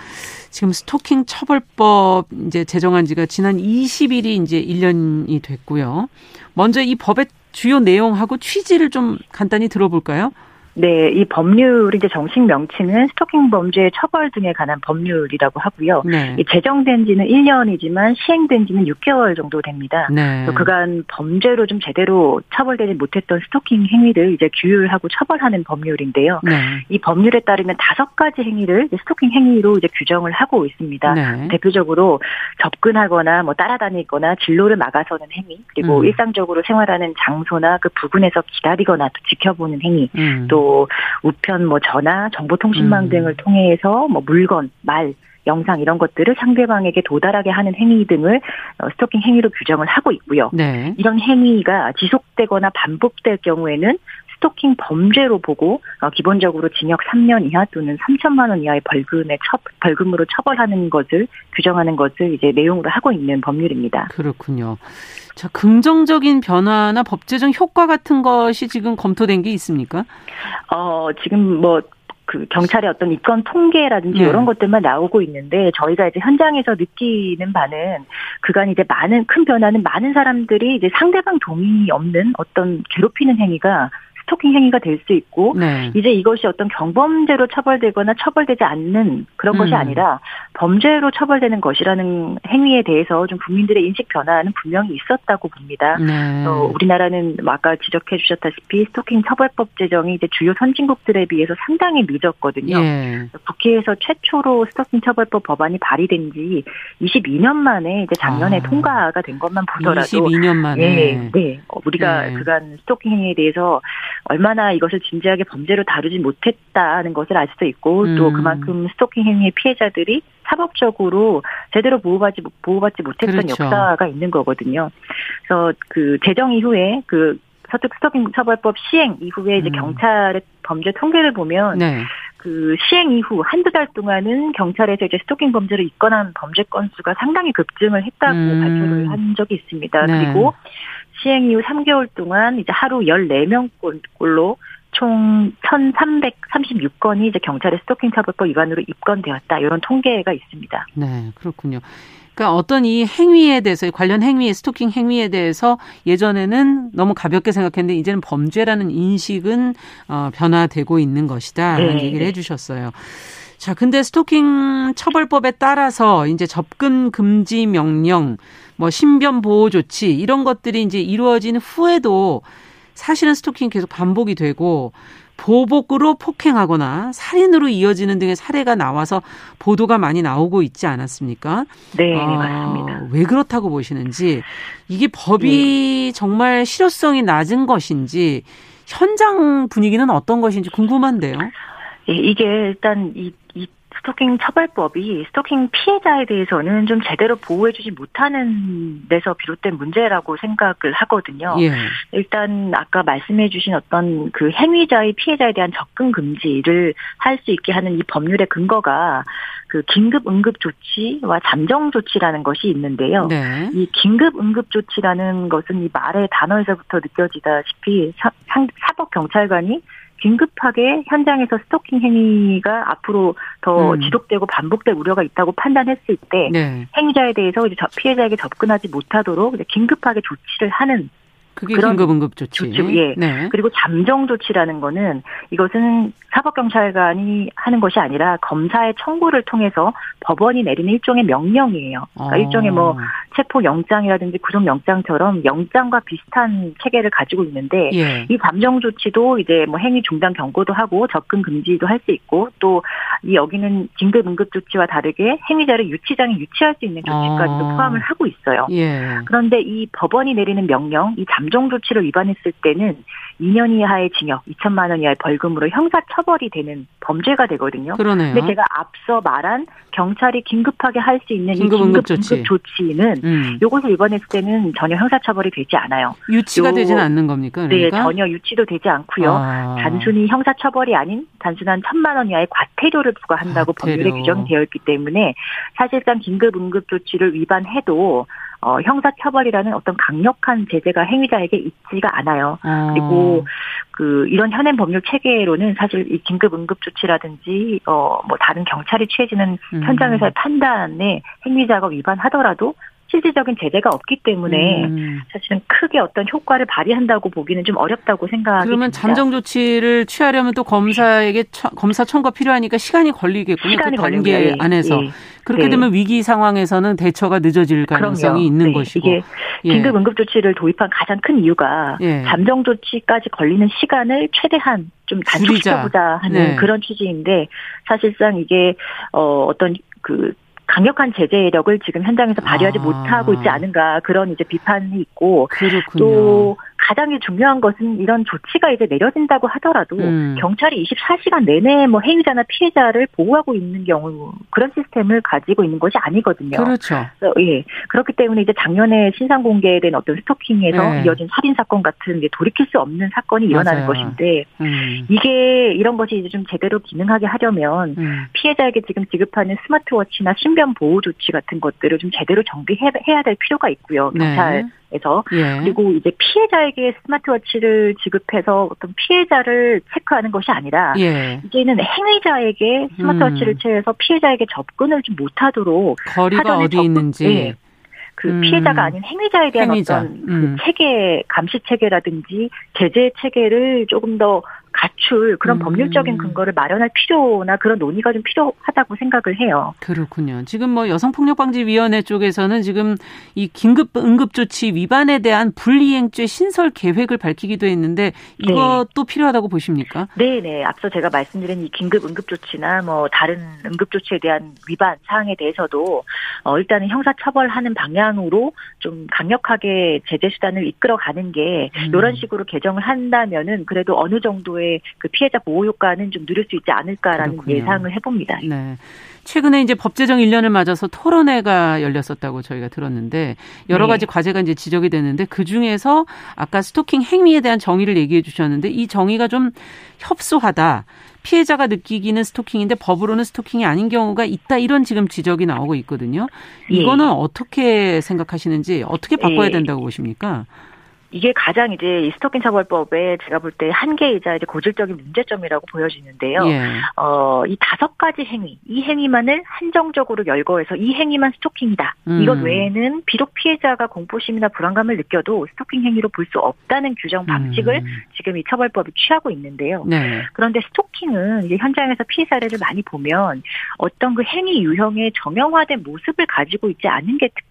지금 스토킹 처벌법 이제 제정한 지가 지난 20일이 이제 1년이 됐고요. 먼저 이 법의 주요 내용하고 취지를 좀 간단히 들어볼까요? 네, 이 법률 이제 정식 명칭은 스토킹 범죄 처벌 등에 관한 법률이라고 하고요. 네. 제정된 지는 1년이지만 시행된 지는 6개월 정도 됩니다. 네. 그간 범죄로 좀 제대로 처벌되지 못했던 스토킹 행위를 이제 규율하고 처벌하는 법률인데요. 네. 이 법률에 따르면 다섯 가지 행위를 스토킹 행위로 이제 규정을 하고 있습니다. 네. 대표적으로 접근하거나 뭐 따라다니거나 진로를 막아서는 행위, 그리고 음. 일상적으로 생활하는 장소나 그 부근에서 기다리거나 또 지켜보는 행위, 음. 또 우편 뭐 전화, 정보통신망 음. 등을 통해서 뭐 물건, 말, 영상 이런 것들을 상대방에게 도달하게 하는 행위 등을 어, 스토킹 행위로 규정을 하고 있고요. 네. 이런 행위가 지속되거나 반복될 경우에는 스토킹 범죄로 보고 어, 기본적으로 징역 3년 이하 또는 3천만 원 이하의 벌금에 처, 벌금으로 처벌하는 것을 규정하는 것을 이제 내용으로 하고 있는 법률입니다. 그렇군요. 자, 긍정적인 변화나 법제적 효과 같은 것이 지금 검토된 게 있습니까? 어, 지금 뭐, 그 경찰의 어떤 입건 통계라든지 네. 이런 것들만 나오고 있는데 저희가 이제 현장에서 느끼는 바는 그간 이제 많은 큰 변화는 많은 사람들이 이제 상대방 동의 없는 어떤 괴롭히는 행위가 스토킹 행위가 될 수 있고 네. 이제 이것이 어떤 경범죄로 처벌되거나 처벌되지 않는 그런 음. 것이 아니라 범죄로 처벌되는 것이라는 행위에 대해서 좀 국민들의 인식 변화는 분명히 있었다고 봅니다. 네. 어, 우리나라는 뭐 아까 지적해 주셨다시피 스토킹 처벌법 제정이 이제 주요 선진국들에 비해서 상당히 늦었거든요. 예. 국회에서 최초로 스토킹 처벌법 법안이 발의된 지 22년 만에 이제 작년에 아. 통과가 된 것만 보더라도 22년 만에 네, 네. 어, 우리가 예. 그간 스토킹 행위에 대해서 얼마나 이것을 진지하게 범죄로 다루지 못했다는 것을 알 수도 있고 음. 또 그만큼 스토킹 행위의 피해자들이 사법적으로 제대로 보호받지 보호받지 못했던 그렇죠. 역사가 있는 거거든요. 그래서 그 제정 이후에 그 서특 스토킹 처벌법 시행 이후에 이제 음. 경찰의 범죄 통계를 보면 네. 그 시행 이후 한두 달 동안은 경찰에서 이제 스토킹 범죄를 입건한 범죄 건수가 상당히 급증을 했다고 음. 발표를 한 적이 있습니다. 네. 그리고 시행 이후 3개월 동안 이제 하루 14명꼴로 총 1,336건이 이제 경찰의 스토킹 처벌법 위반으로 입건되었다. 이런 통계가 있습니다. 네, 그렇군요. 그러니까 어떤 이 행위에 대해서 관련 행위의 스토킹 행위에 대해서 예전에는 너무 가볍게 생각했는데 이제는 범죄라는 인식은 어, 변화되고 있는 것이다라는 네. 얘기를 해주셨어요. 자, 근데 스토킹 처벌법에 따라서 이제 접근 금지 명령, 뭐 신변 보호 조치 이런 것들이 이제 이루어진 후에도 사실은 스토킹 계속 반복이 되고 보복으로 폭행하거나 살인으로 이어지는 등의 사례가 나와서 보도가 많이 나오고 있지 않았습니까? 네, 아, 맞습니다. 왜 그렇다고 보시는지 이게 법이 네. 정말 실효성이 낮은 것인지 현장 분위기는 어떤 것인지 궁금한데요. 예, 이게 일단 이, 이 스토킹 처벌법이 스토킹 피해자에 대해서는 좀 제대로 보호해주지 못하는 데서 비롯된 문제라고 생각을 하거든요. 예. 일단 아까 말씀해주신 어떤 그 행위자의 피해자에 대한 접근 금지를 할 수 있게 하는 이 법률의 근거가 그 긴급 응급 조치와 잠정 조치라는 것이 있는데요. 네. 이 긴급 응급 조치라는 것은 이 말의 단어에서부터 느껴지다시피 사법 경찰관이 긴급하게 현장에서 스토킹 행위가 앞으로 더 음. 지속되고 반복될 우려가 있다고 판단했을 때 네. 행위자에 대해서 이제 피해자에게 접근하지 못하도록 긴급하게 조치를 하는 그게 긴급 응급 조치. 조치. 예. 네. 그리고 잠정 조치라는 거는 이것은 사법경찰관이 하는 것이 아니라 검사의 청구를 통해서 법원이 내리는 일종의 명령이에요. 그러니까 어. 일종의 뭐 체포 영장이라든지 구속 영장처럼 영장과 비슷한 체계를 가지고 있는데 예. 이 잠정 조치도 이제 뭐 행위 중단 경고도 하고 접근 금지도 할 수 있고 또 이 여기는 긴급 응급 조치와 다르게 행위자를 유치장에 유치할 수 있는 조치까지도 어. 포함을 하고 있어요. 예. 그런데 이 법원이 내리는 명령, 이 잠정 조치를 위반했을 때는 2년 이하의 징역, 2천만 원 이하의 벌금으로 형사 처벌이 되는 범죄가 되거든요. 그러네요. 근데 제가 앞서 말한 경찰이 긴급하게 할 수 있는 긴급, 이 긴급 응급 조치. 조치는 음. 이것을 위반했을 때는 전혀 형사 처벌이 되지 않아요. 유치가 되지는 않는 겁니까? 네, 그러니까? 네, 전혀 유치도 되지 않고요. 아. 단순히 형사 처벌이 아닌 단순한 천만 원 이하의 과태료를 부과한다고 과태료. 법률에 규정이 되어 있기 때문에 사실상 긴급 응급 조치를 위반해도 어, 형사처벌이라는 어떤 강력한 제재가 행위자에게 있지가 않아요. 아. 그리고 그 이런 현행 법률 체계로는 사실 이 긴급 응급 조치라든지 어 뭐 다른 경찰이 취해지는 음. 현장에서의 판단에 행위자가 위반하더라도 실질적인 제재가 없기 때문에 음. 사실은 크게 어떤 효과를 발휘한다고 보기는 좀 어렵다고 생각이 그러면 듭니다. 잠정 조치를 취하려면 또 검사에게 처, 검사 청과 필요하니까 시간이 걸리겠군요. 시간이 그 단계 예. 안에서. 예. 그렇게 네. 되면 위기 상황에서는 대처가 늦어질 가능성이 그럼요. 있는 네. 것이고. 이게 예. 긴급 응급 조치를 도입한 가장 큰 이유가 예. 잠정 조치까지 걸리는 시간을 최대한 좀 단축시켜보자 하는 네. 그런 취지인데 사실상 이게 어 어떤 그 강력한 제재력을 지금 현장에서 발휘하지 아. 못하고 있지 않은가 그런 이제 비판이 있고 그렇군요. 또 가장 중요한 것은 이런 조치가 이제 내려진다고 하더라도 음. 경찰이 24시간 내내 뭐 행위자나 피해자를 보호하고 있는 경우 그런 시스템을 가지고 있는 것이 아니거든요. 그렇죠. 예. 그렇기 때문에 이제 작년에 신상 공개된 어떤 스토킹에서 네. 이어진 살인 사건 같은 게 돌이킬 수 없는 사건이 일어나는 맞아요. 것인데 음. 이게 이런 것이 이제 좀 제대로 기능하게 하려면 음. 피해자에게 지금 지급하는 스마트워치나 신변 보호 조치 같은 것들을 좀 제대로 정비해야 될 필요가 있고요. 네. 경찰 네. 에서 예. 그리고 이제 피해자에게 스마트워치를 지급해서 어떤 피해자를 체크하는 것이 아니라 예. 이제는 행위자에게 스마트워치를 음. 채워서 피해자에게 접근을 좀 못하도록 거리가 어디 접근, 있는지 예. 그 음. 피해자가 아닌 행위자에 대한 행위자. 어떤 그 음. 체계 감시 체계라든지 제재 체계를 조금 더 갖출 그런 음. 법률적인 근거를 마련할 필요나 그런 논의가 좀 필요하다고 생각을 해요. 그렇군요. 지금 뭐 여성폭력방지위원회 쪽에서는 지금 이 긴급 응급조치 위반에 대한 불이행죄 신설 계획을 밝히기도 했는데 이것도 네. 필요하다고 보십니까? 네, 네. 앞서 제가 말씀드린 이 긴급 응급조치나 뭐 다른 응급조치에 대한 위반 사항에 대해서도 어 일단은 형사처벌하는 방향으로 좀 강력하게 제재 수단을 이끌어가는 게 음. 이런 식으로 개정을 한다면은 그래도 어느 정도의 정도의 그 피해자 보호 효과는 좀 누릴 수 있지 않을까라는 그렇군요. 예상을 해봅니다. 네. 최근에 이제 법 제정 1년을 맞아서 토론회가 열렸었다고 저희가 들었는데 여러 네. 가지 과제가 이제 지적이 됐는데 그 중에서 아까 스토킹 행위에 대한 정의를 얘기해 주셨는데 이 정의가 좀 협소하다. 피해자가 느끼기는 스토킹인데 법으로는 스토킹이 아닌 경우가 있다 이런 지금 지적이 나오고 있거든요. 이거는 네. 어떻게 생각하시는지 어떻게 바꿔야 예. 된다고 보십니까? 이게 가장 이제 이 스토킹 처벌법에 제가 볼 때 한계이자 이제 고질적인 문제점이라고 보여지는데요. 예. 어, 이 다섯 가지 행위, 이 행위만을 한정적으로 열거해서 이 행위만 스토킹이다. 음. 이것 외에는 비록 피해자가 공포심이나 불안감을 느껴도 스토킹 행위로 볼 수 없다는 규정 방식을 음. 지금 이 처벌법이 취하고 있는데요. 네. 그런데 스토킹은 이제 현장에서 피해 사례를 많이 보면 어떤 그 행위 유형의 정형화된 모습을 가지고 있지 않은 게 특.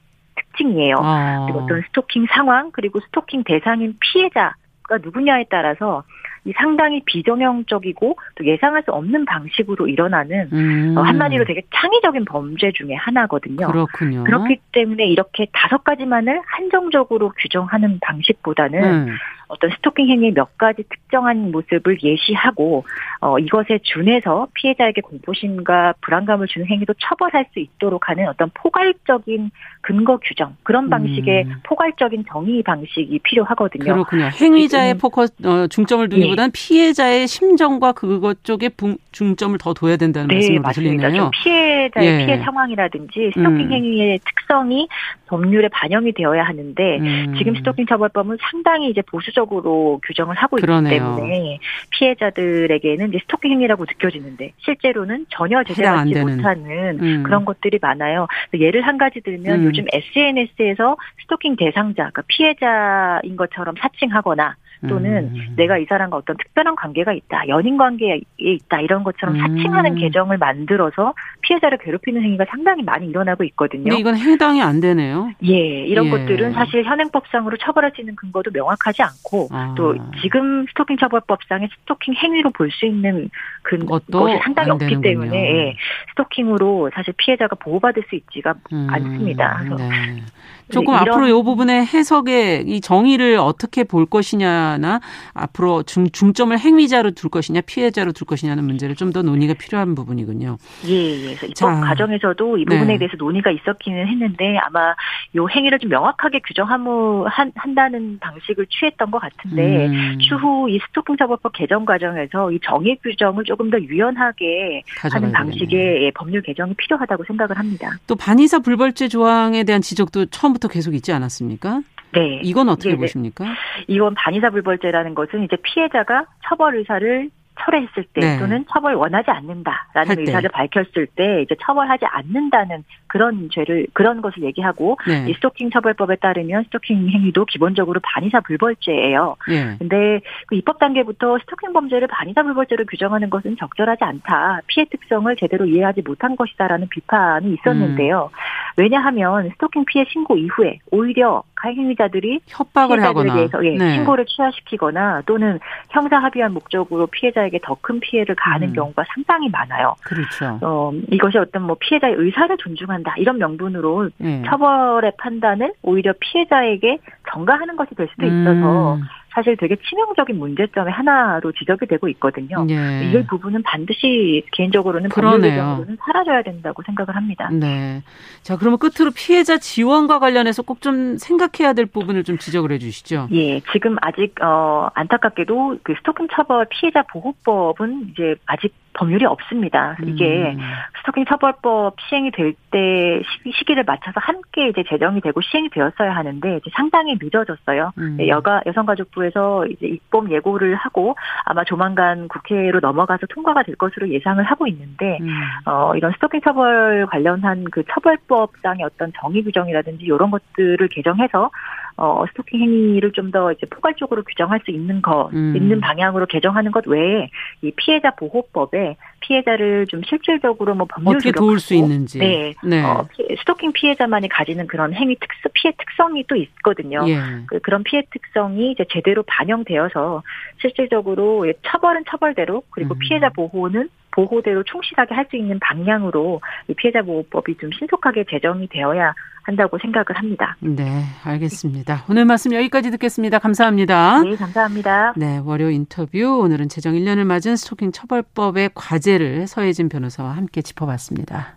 특징이에요. 아. 그리고 어떤 스토킹 상황 그리고 스토킹 대상인 피해자가 누구냐에 따라서 이 상당히 비정형적이고 또 예상할 수 없는 방식으로 일어나는 음. 어, 한마디로 되게 창의적인 범죄 중에 하나거든요. 그렇군요. 그렇기 때문에 이렇게 다섯 가지만을 한정적으로 규정하는 방식보다는 음. 어떤 스토킹 행위의 몇 가지 특정한 모습을 예시하고 어, 이것에 준해서 피해자에게 공포심과 불안감을 주는 행위도 처벌할 수 있도록 하는 어떤 포괄적인 근거 규정 그런 방식의 음. 포괄적인 정의 방식이 필요하거든요. 그렇군요. 행위자의 포커스 어, 중점을 두기 보다는 네. 피해자의 심정과 그것 쪽에 중점을 더 둬야 된다는 네, 말씀으로 맞습니다. 들리네요. 피해자의 예. 피해 상황이라든지 스토킹 음. 행위의 특성이 법률에 반영이 되어야 하는데 음. 지금 스토킹 처벌법은 상당히 이제 보수적으로 규정을 하고 그러네요. 있기 때문에 피해자들에게는 이제 스토킹 행위라고 느껴지는데 실제로는 전혀 제재받지 못하는 음. 그런 것들이 많아요. 예를 한 가지 들면 음. 요즘 SNS에서 스토킹 대상자, 그러니까 피해자인 것처럼 사칭하거나 또는 음. 내가 이 사람과 어떤 특별한 관계가 있다, 연인 관계에 있다 이런 것처럼 사칭하는 음. 계정을 만들어서 피해자를 괴롭히는 행위가 상당히 많이 일어나고 있거든요. 근데 이건 해당이 안 되네요. 예, 이런 예. 것들은 사실 현행법상으로 처벌할 수 있는 근거도 명확하지 않고 아. 또 지금 스토킹 처벌법상의 스토킹 행위로 볼 수 있는 그 것이 상당히 없기 되는군요. 때문에 예, 스토킹으로 사실 피해자가 보호받을 수 있지가 음. 않습니다. 그래서 네. 조금 앞으로 이 부분의 해석의 이 정의를 어떻게 볼 것이냐 나 앞으로 중, 중점을 행위자로 둘 것이냐 피해자로 둘 것이냐는 문제를 좀 더 논의가 필요한 부분이군요. 예, 예. 입법 자, 과정에서도 이 부분에 네. 대해서 논의가 있었기는 했는데 아마 요 행위를 좀 명확하게 규정하무 한, 한다는 방식을 취했던 것 같은데 음. 추후 이 스토킹 처벌법 개정 과정에서 이 정의 규정을 조금 더 유연하게 하는 방식의 예, 법률 개정이 필요하다고 생각을 합니다. 또 반의사 불벌죄 조항에 대한 지적도 처음 처음부터 계속 있지 않았습니까? 네. 이건 어떻게 네, 보십니까? 이건 반의사 불벌죄라는 것은 이제 피해자가 처벌 의사를 철회했을 때 네. 또는 처벌 원하지 않는다라는 의사를 밝혔을 때 이제 처벌하지 않는다는 그런 죄를 그런 것을 얘기하고 네. 이 스토킹 처벌법에 따르면 스토킹 행위도 기본적으로 반의사 불벌죄예요. 네. 근데 그 입법 단계부터 스토킹 범죄를 반의사 불벌죄로 규정하는 것은 적절하지 않다. 피해 특성을 제대로 이해하지 못한 것이다라는 비판이 있었는데요. 음. 왜냐하면 스토킹 피해 신고 이후에 오히려 가해행위자들이 협박을 하거나 대해서 예, 네. 신고를 취하시키거나 또는 형사 합의한 목적으로 피해자 에게 더 큰 피해를 가하는 음. 경우가 상당히 많아요. 그렇죠. 어, 이것이 어떤 뭐 피해자의 의사를 존중한다 이런 명분으로 네. 처벌의 판단을 오히려 피해자에게 전가하는 것이 될 수도 있어서 음. 사실 되게 치명적인 문제점의 하나로 지적이 되고 있거든요. 예. 이 부분은 반드시 개인적으로는 법률적으로는 사라져야 된다고 생각을 합니다. 네. 자, 그러면 끝으로 피해자 지원과 관련해서 꼭 좀 생각해야 될 부분을 좀 지적을 해 주시죠. 예. 지금 아직 어 안타깝게도 그 스토킹 처벌 피해자 보호법은 이제 아직 법률이 없습니다. 이게 음. 스토킹 처벌법 시행이 될 때 시기를 맞춰서 함께 이제 제정이 되고 시행이 되었어야 하는데 이제 상당히 늦어졌어요. 음. 네, 여가 여성가족부에서 이제 입법 예고를 하고 아마 조만간 국회로 넘어가서 통과가 될 것으로 예상을 하고 있는데 음. 어 이런 스토킹 처벌 관련한 그 처벌법상의 어떤 정의 규정이라든지 이런 것들을 개정해서 어, 스토킹 행위를 좀 더 이제 포괄적으로 규정할 수 있는 것, 음. 있는 방향으로 개정하는 것 외에 이 피해자 보호법에 피해자를 좀 실질적으로 뭐 법률 어떻게 도울 수 있는지. 네. 네. 어, 스토킹 피해자만이 가지는 그런 행위 특수 피해 특성이 또 있거든요. 예. 그, 그런 피해 특성이 이제 제대로 반영되어서 실질적으로 처벌은 처벌대로 그리고 음. 피해자 보호는 보호대로 충실하게 할 수 있는 방향으로 이 피해자 보호법이 좀 신속하게 제정이 되어야 한다고 생각을 합니다. 네, 알겠습니다. 오늘 말씀 여기까지 듣겠습니다. 감사합니다. 네, 감사합니다. 네, 월요 인터뷰 오늘은 제정 1년을 맞은 스토킹 처벌법의 과제를 서혜진 변호사와 함께 짚어봤습니다.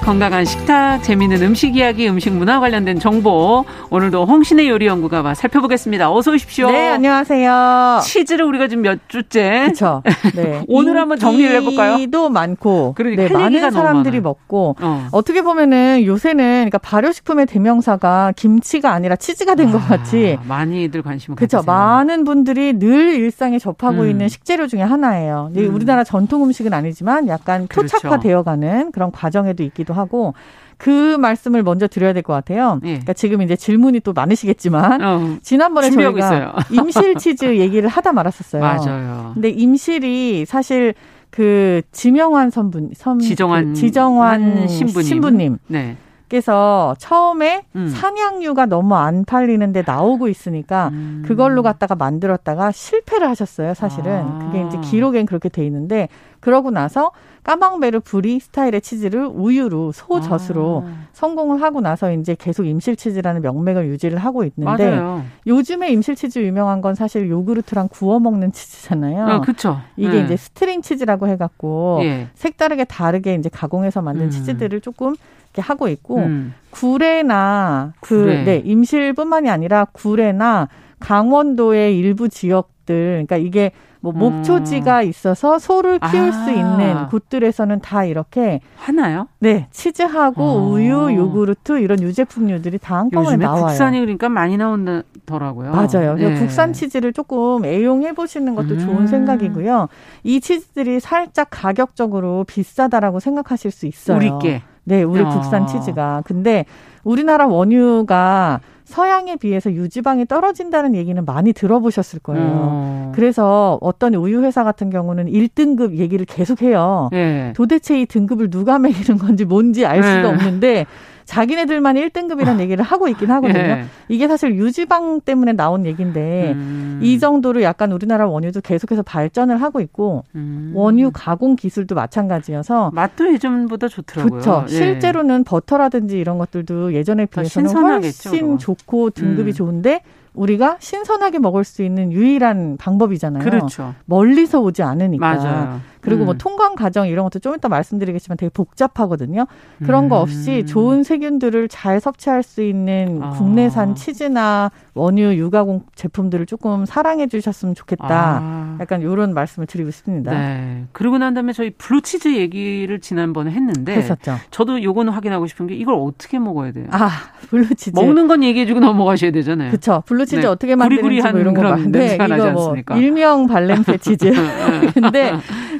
건강한 식탁, 재미있는 음식 이야기, 음식 문화 관련된 정보 오늘도 홍신의 요리 연구가 살펴보겠습니다. 어서 오십시오. 네, 안녕하세요. 치즈를 우리가 지금 몇 주째. 그렇죠. 네. 오늘 한번 정리를 해볼까요? 도 많고, 그러니까 네, 많은 사람들이 먹고 어. 떻게 보면은 요새는 그러니까 발효식품의 대명사가 김치가 아니라 치즈가 된것 아, 같이 많이들 관심을 그렇죠. 많은 분들이 늘 일상에 접하고 음. 있는 식재료 중에 하나예요. 음. 우리나라 전통 음식은 아니지만 약간 표착화되어가는 그렇죠. 그런 과정에도 경우도 있기도 하고 그 말씀을 먼저 드려야 될 것 같아요. 예. 그러니까 지금 이제 질문이 또 많으시겠지만 어, 지난번에 저희가. 임실 치즈 얘기를 하다 말았었어요. 맞아요. 근데 임실이 사실 그 지명환 선분 선 지정환 그 지정환 신부님, 신부님. 네. 께서 처음에 음. 산양유가 너무 안 팔리는데 나오고 있으니까 음. 그걸로 갖다가 만들었다가 실패를 하셨어요. 사실은 아. 그게 이제 기록엔 그렇게 돼 있는데 그러고 나서 까망베르 브리 스타일의 치즈를 우유로 소젖으로 아. 성공을 하고 나서 이제 계속 임실 치즈라는 명맥을 유지를 하고 있는데 맞아요. 요즘에 임실 치즈 유명한 건 사실 요구르트랑 구워 먹는 치즈잖아요. 아, 그렇죠. 이게 네. 이제 string 치즈라고 해갖고 예. 색다르게 다르게 이제 가공해서 만든 음. 치즈들을 조금 이렇게 하고 있고 음. 구례나 그 구례. 네, 임실뿐만이 아니라 구례나 강원도의 일부 지역들 그러니까 이게 뭐 목초지가 음. 있어서 소를 키울 아. 수 있는 곳들에서는 다 이렇게 하나요? 네, 치즈하고 어. 우유, 요구르트 이런 유제품류들이 다 한꺼번에 나와요. 국산이 그러니까 많이 나온다더라고요. 맞아요. 네. 국산 치즈를 조금 애용해 보시는 것도 음. 좋은 생각이고요. 이 치즈들이 살짝 가격적으로 비싸다라고 생각하실 수 있어요. 우리께. 네, 우리 어. 국산 치즈가. 근데 우리나라 원유가 서양에 비해서 유지방이 떨어진다는 얘기는 많이 들어보셨을 거예요. 어. 그래서 어떤 우유 회사 같은 경우는 1등급 얘기를 계속 해요. 네. 도대체 이 등급을 누가 매기는 건지 뭔지 알 수가 네. 없는데 자기네들만 1등급이라는 아. 얘기를 하고 있긴 하거든요. 예. 이게 사실 유지방 때문에 나온 얘기인데 음. 이 정도로 약간 우리나라 원유도 계속해서 발전을 하고 있고 음. 원유 가공 기술도 마찬가지여서 맛도 예전보다 좋더라고요. 그렇죠. 예. 실제로는 버터라든지 이런 것들도 예전에 비해서는 훨씬 좋고 등급이 음. 좋은데 우리가 신선하게 먹을 수 있는 유일한 방법이잖아요. 그렇죠. 멀리서 오지 않으니까. 맞아요. 그리고 뭐 음. 뭐 통관 과정 이런 것도 좀 이따 말씀드리겠지만 되게 복잡하거든요. 그런 음. 거 없이 좋은 세균들을 잘 섭취할 수 있는 아. 국내산 치즈나 원유 유가공 제품들을 조금 사랑해 주셨으면 좋겠다. 아. 약간 이런 말씀을 드리고 싶습니다. 네. 그리고 난 다음에 저희 블루치즈 얘기를 지난번에 했는데 했었죠. 저도 요거는 확인하고 싶은 게 이걸 어떻게 먹어야 돼요? 아, 블루치즈. 먹는 건 얘기해 주고 넘어가셔야 되잖아요. 그렇죠. 블루치즈 네. 어떻게 만드는지 뭐 이런 거 봤는데 이거 뭐 일명 발냄새 치즈. 근데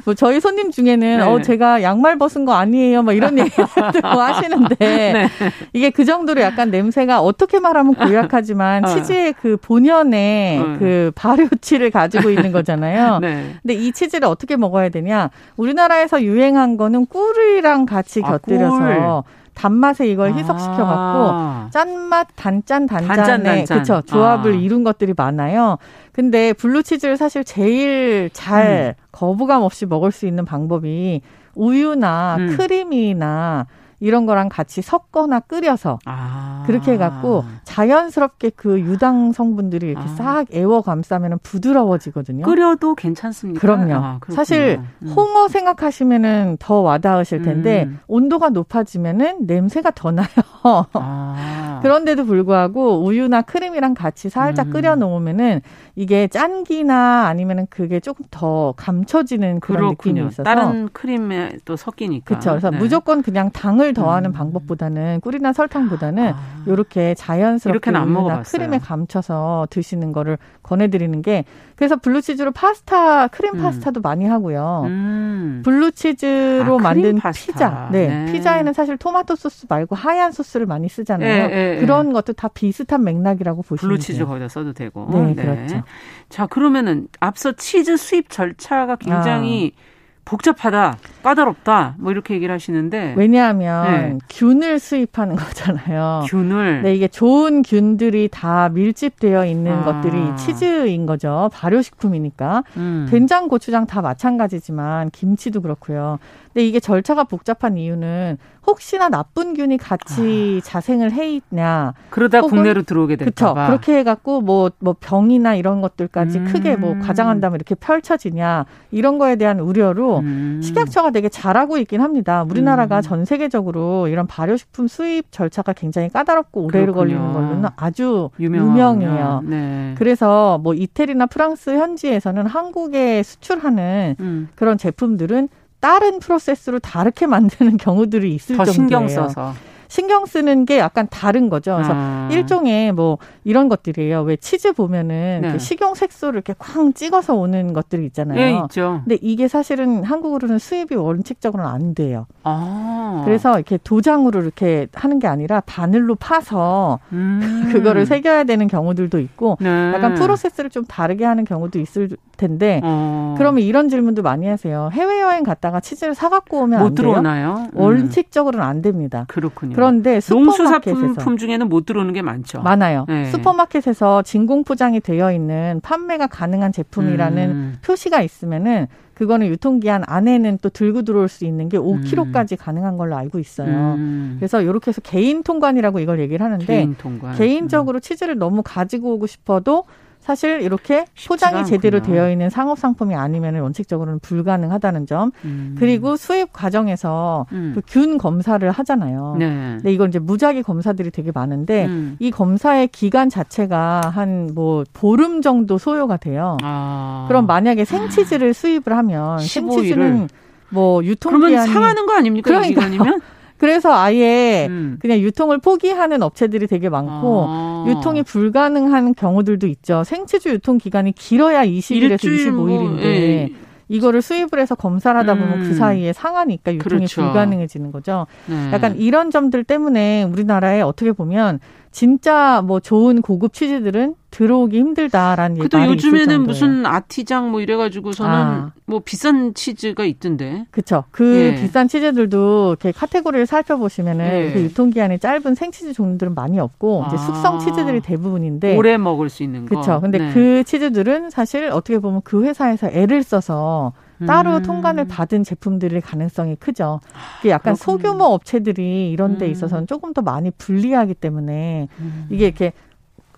뭐 저희 손님 중에는 네. 어 제가 양말 벗은 거 아니에요. 막 이런 얘기도 하시는데 네. 이게 그 정도로 약간 냄새가 어떻게 말하면 고약하지만 어. 치즈의 그 본연의 어. 그 발효치를 가지고 있는 거잖아요. 네. 근데 이 치즈를 어떻게 먹어야 되냐? 우리나라에서 유행한 거는 꿀이랑 같이 아, 곁들여서 꿀. 단맛에 이걸 희석시켜 갖고 아. 짠맛 단짠 단짠의 그쵸 조합을 아. 이룬 것들이 많아요. 근데 블루치즈를 사실 제일 잘 음. 거부감 없이 먹을 수 있는 방법이 우유나 음. 크림이나 이런 거랑 같이 섞거나 끓여서 아. 그렇게 해갖고 자연스럽게 그 유당 성분들이 이렇게 아. 싹 에워 감싸면 부드러워지거든요. 끓여도 괜찮습니까? 그럼요. 아, 사실 음. 홍어 생각하시면은 더 와닿으실 텐데 음. 온도가 높아지면은 냄새가 더 나요. 아. 그런데도 불구하고 우유나 크림이랑 같이 살짝 음. 끓여 놓으면은 이게 짠기나 아니면은 그게 조금 더 감춰지는 그런 그렇군요. 느낌이 있어서 다른 크림에 또 섞이니까. 그렇죠. 그래서 네. 무조건 그냥 당을 더하는 음. 방법보다는 꿀이나 설탕보다는 아. 이렇게 자연스럽게 우유나 크림에 감춰서 드시는 거를 권해드리는 게 그래서 블루치즈로 파스타 크림 음. 파스타도 음. 많이 하고요. 음. 블루치즈로 아, 만든 파스타. 피자. 네. 네. 피자에는 사실 토마토 소스 말고 하얀 소스를 많이 쓰잖아요. 네, 네, 그런 것도 다 비슷한 맥락이라고 보시면 블루치즈 돼요. 거기다 써도 되고. 네, 네, 그렇죠. 자, 그러면은 앞서 치즈 수입 절차가 굉장히 아. 복잡하다, 까다롭다, 뭐 이렇게 얘기를 하시는데 왜냐하면 네. 균을 수입하는 거잖아요. 균을. 네, 이게 좋은 균들이 다 밀집되어 있는 아. 것들이 치즈인 거죠. 발효식품이니까. 음. 된장, 고추장 다 마찬가지지만 김치도 그렇고요. 근데 이게 절차가 복잡한 이유는 혹시나 나쁜 균이 같이 아. 자생을 해 있냐. 그러다 국내로 들어오게 될까 봐. 그렇게 해 갖고 뭐뭐 뭐 병이나 이런 것들까지 음. 크게 뭐 과장한다면 이렇게 펼쳐지냐. 이런 거에 대한 우려로 음. 식약처가 되게 잘하고 있긴 합니다. 우리나라가 음. 전 세계적으로 이런 발효식품 수입 절차가 굉장히 까다롭고 오래 그렇군요. 걸리는 걸로는 아주 유명해요. 네. 그래서 뭐 이태리나 프랑스 현지에서는 한국에 수출하는 음. 그런 제품들은 다른 프로세스로 다르게 만드는 경우들이 있을 더 정도예요. 신경 써서. 신경 쓰는 게 약간 다른 거죠. 그래서 아. 일종의 뭐 이런 것들이에요. 왜 치즈 보면은 네. 그 식용 색소를 이렇게 쾅 찍어서 오는 것들이 있잖아요. 네, 있죠. 근데 이게 사실은 한국으로는 수입이 원칙적으로는 안 돼요. 아. 그래서 이렇게 도장으로 이렇게 하는 게 아니라 바늘로 파서 음. 그거를 새겨야 되는 경우들도 있고 네. 약간 프로세스를 좀 다르게 하는 경우도 있을 텐데 어. 그러면 이런 질문도 많이 하세요. 해외 여행 갔다가 치즈를 사 갖고 오면 못 들어오나요? 음. 원칙적으로는 안 됩니다. 그렇군요. 그런데 농수산품 중에는 못 들어오는 게 많죠. 많아요. 네. 슈퍼마켓에서 진공 포장이 되어 있는 판매가 가능한 제품이라는 음. 표시가 있으면은 그거는 유통기한 안에는 또 들고 들어올 수 있는 게 5kg까지 음. 가능한 걸로 알고 있어요. 음. 그래서 이렇게 해서 개인 통관이라고 이걸 얘기를 하는데 개인 통관. 개인적으로 음. 치즈를 너무 가지고 오고 싶어도 사실 이렇게 포장이 제대로 되어 있는 상업 상품이 아니면 원칙적으로는 불가능하다는 점. 음. 그리고 수입 과정에서 음. 그균 검사를 하잖아요. 네. 근데 이건 이제 무작위 검사들이 되게 많은데 음. 이 검사의 기간 자체가 한 뭐 보름 정도 소요가 돼요. 아. 그럼 만약에 생치즈를 수입을 하면 생치즈는 뭐 유통기한이 그러면 상하는 거 아닙니까? 그러니까 기간이면? 그래서 아예 음. 그냥 유통을 포기하는 업체들이 되게 많고 아. 유통이 불가능한 경우들도 있죠. 생체주 유통 기간이 길어야 20일에서 25일인데 뭐, 예. 이거를 수입을 해서 검사를 하다 보면 그 음. 그 사이에 상하니까 유통이 그렇죠. 불가능해지는 거죠. 네. 약간 이런 점들 때문에 우리나라에 어떻게 보면 진짜 뭐 좋은 고급 치즈들은 들어오기 힘들다라는 얘기 말이 요즘에는 무슨 아티장 뭐 이래가지고서는 아. 뭐 비싼 치즈가 있던데. 그렇죠. 그 예. 비싼 치즈들도 이렇게 카테고리를 살펴보시면은 예. 그 유통기한이 짧은 생치즈 종류들은 많이 없고 아. 이제 숙성 치즈들이 대부분인데 오래 먹을 수 있는 거. 그렇죠. 근데 네. 그 치즈들은 사실 어떻게 보면 그 회사에서 애를 써서 따로 음. 통관을 받은 제품들일 가능성이 크죠. 이게 약간 그렇군요. 소규모 업체들이 이런 데 음. 있어서는 조금 더 많이 불리하기 때문에 음. 이게 이렇게